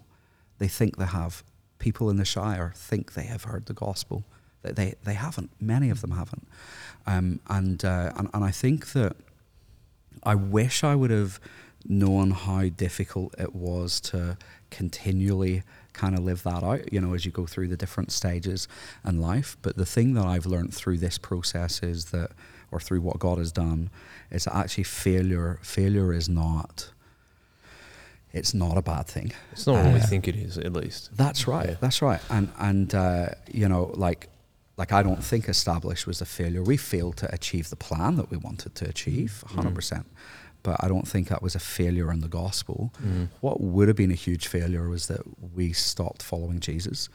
They think they have. People in the Shire think they have heard the gospel. They, they, they haven't. Many of them haven't. Um, and, uh, and, and I think that I wish I would have known how difficult it was to continually kind of live that out, you know, as you go through the different stages in life. But the thing that I've learned through this process is that, or through what God has done, is that actually failure, failure is not it's not a bad thing. It's not what we Uh, think it is, at least. That's right. Yeah. That's right. And and uh, you know, like like I don't think Establish was a failure. We failed to achieve the plan that we wanted to achieve, Mm. 100 percent. But I don't think that was a failure in the gospel. Mm. What would have been a huge failure was that we stopped following Jesus,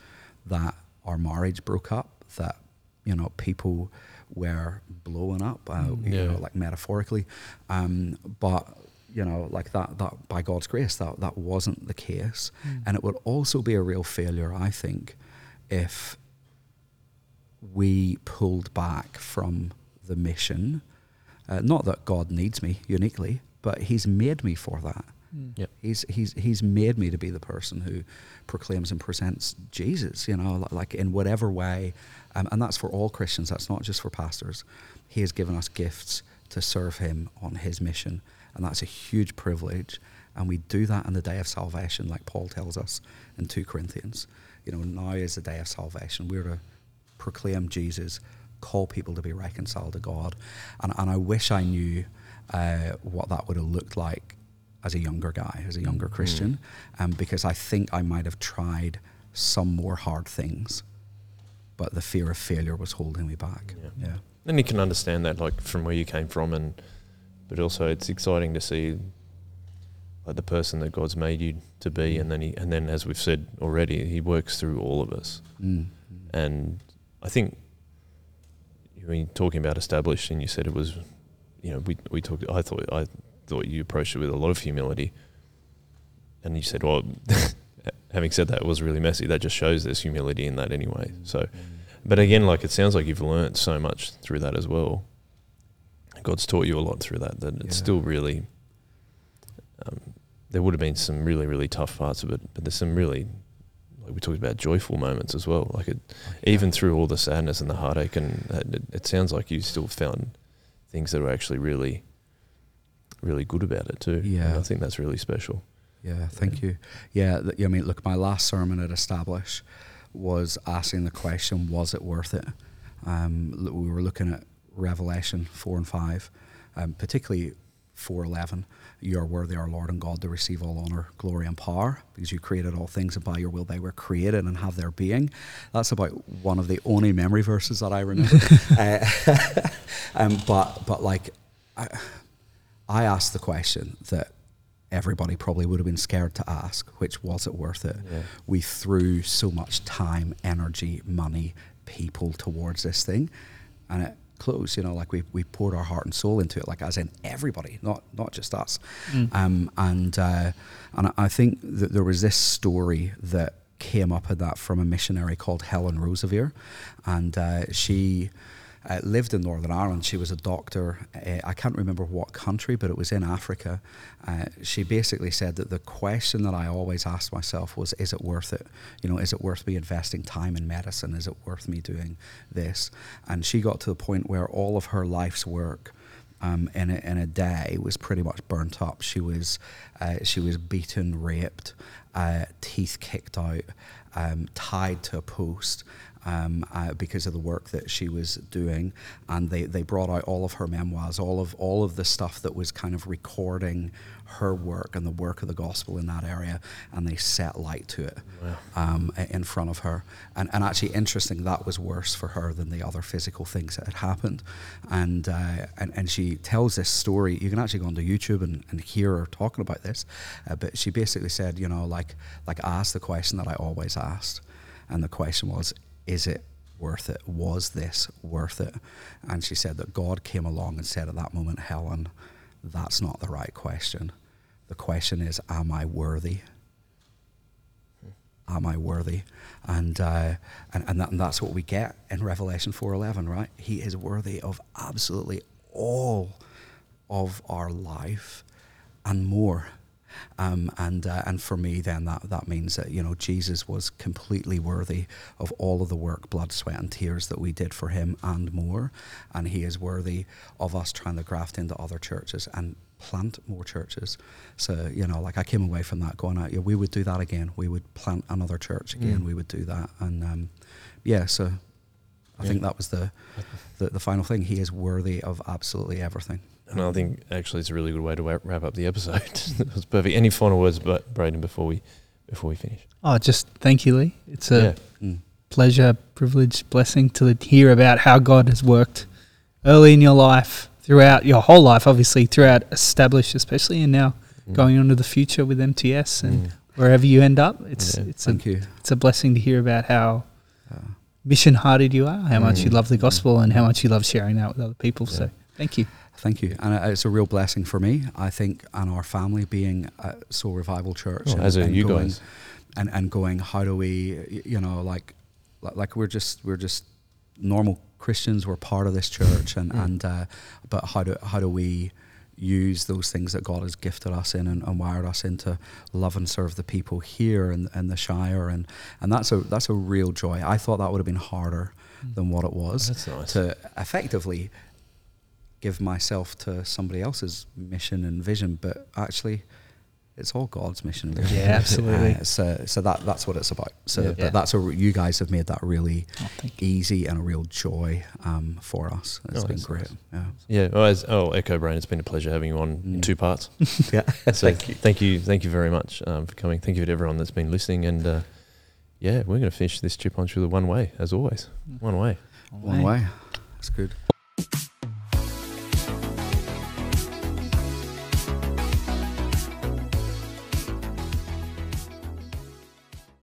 that our marriage broke up, that you know people were blowing up, uh, Mm. you know, like metaphorically. Um, but you know, like that, that by God's grace, that that wasn't the case, Mm. and it would also be a real failure, I think, if we pulled back from the mission. Uh, not that God needs me uniquely, but He's made me for that. Mm. Yep. He's he's he's made me to be the person who proclaims and presents Jesus. You know, like in whatever way, um, and that's for all Christians. That's not just for pastors. He has given us gifts to serve Him on His mission, and that's a huge privilege. And we do that in the day of salvation, like Paul tells us in two Corinthians. You know, now is the day of salvation. We're to proclaim Jesus, call people to be reconciled to God, and and I wish I knew uh, what that would have looked like as a younger guy, as a younger Christian, um, because I think I might have tried some more hard things, but the fear of failure was holding me back. Yeah. Yeah, And you can understand that, like from where you came from, and but also it's exciting to see like the person that God's made you to be, and then he, and then as we've said already, He works through all of us. Mm. And I think when you're talking about Establish, and you said it was, you know, we we talked. I thought I thought you approached it with a lot of humility, and you said, well, having said that, it was really messy. That just shows there's humility in that anyway. So, but again, like it sounds like you've learnt so much through that as well. God's taught you a lot through that. That it's still really. Um, there would have been some really really tough parts of it, but there's some really, like we talked about, joyful moments as well. Like it, even through all the sadness and the heartache, and it, it sounds like you still found things that were actually really, really good about it too. And Yeah. I think that's really special. Yeah, thank you. Yeah, th- I mean, look, my last sermon at Establish was asking the question, was it worth it? Um, we were looking at Revelation 4 and 5, um, particularly 4.11. You are worthy, our Lord and God, to receive all honor, glory, and power, because you created all things, and by your will they were created and have their being. That's about one of the only memory verses that I remember. uh, um, but, but like, I, I asked the question that everybody probably would have been scared to ask, which was it worth it? Yeah. We threw so much time, energy, money, people towards this thing, and it closed. You know, like we, we poured our heart and soul into it, like as in everybody, not not just us. Mm. Um, and uh, and I think that there was this story that came up in that from a missionary called Helen Roseveare, and uh, she uh, lived in Northern Ireland. She was a doctor. Uh, I can't remember what country, but it was in Africa. Uh, she basically said that the question that I always asked myself was, "Is it worth it? You know, is it worth me investing time in medicine? Is it worth me doing this?" And she got to the point where all of her life's work. Um, in, a, in a day was pretty much burnt up. She was uh, she was beaten, raped, uh, teeth kicked out, um, tied to a post, um, uh, because of the work that she was doing, and they, they brought out all of her memoirs, all of all of the stuff that was kind of recording her work and the work of the gospel in that area, and they set light to it um, in front of her. And, and actually, interesting, that was worse for her than the other physical things that had happened. And uh, and, and she tells this story. You can actually go onto YouTube and, and hear her talking about this. Uh, but she basically said, you know, like like asked the question that I always asked, and the question was, is it worth it? Was this worth it? And she said that God came along and said at that moment, Helen, that's not the right question. The question is, am I worthy? Am I worthy? And uh, and and, that, and that's what we get in Revelation four eleven, right? He is worthy of absolutely all of our life and more. Um, and uh, and for me, then that that means that you know Jesus was completely worthy of all of the work, blood, sweat, and tears that we did for him, and more. And he is worthy of us trying to graft into other churches and plant more churches. So you know, like I came away from that going out, yeah, we would do that again. We would plant another church again. Mm. We would do that, and um, yeah. So I Yeah. think that was the, the the final thing. He is worthy of absolutely everything. And I think actually it's a really good way to wrap up the episode. that was perfect. Any final words, but Braden, before we before we finish? Oh, just thank you, Lee. It's a yeah, Mm. pleasure, privilege, blessing to hear about how God has worked early in your life, throughout your whole life, obviously, throughout Establish, especially and now Mm. going on to the future with MTS and Mm. wherever you end up. It's Yeah. it's a you. it's a blessing to hear about how Uh, mission hearted you are, how much you Mm. love the gospel, and how much you love sharing that with other people. So thank you. Thank you, and uh, it's a real blessing for me. I think, and our family being at Soul Revival Church, Oh, and, as are and you going, guys. and and going. How do we, you know, like, like, we're just we're just normal Christians. We're part of this church, and Mm. and uh, but how do how do we use those things that God has gifted us in and, and wired us into love and serve the people here in, in the Shire, and and that's a that's a real joy. I thought that would have been harder than what it was nice. to effectively give myself to somebody else's mission and vision, but actually, it's all God's mission and vision. Yeah, absolutely. Uh, so, so that that's what it's about. So, Yeah. but that's a you guys have made that really Oh, easy and a real joy um, for us. It's Oh, been that's great. Yeah, well, as, oh, Echo Brain, it's been a pleasure having you on in Mm. two parts. Yeah, yeah. So Thank you. thank you, thank you very much um, for coming. Thank you to everyone that's been listening, and uh, yeah, we're going to finish this chip on through the one way as always. One way. One way. That's good.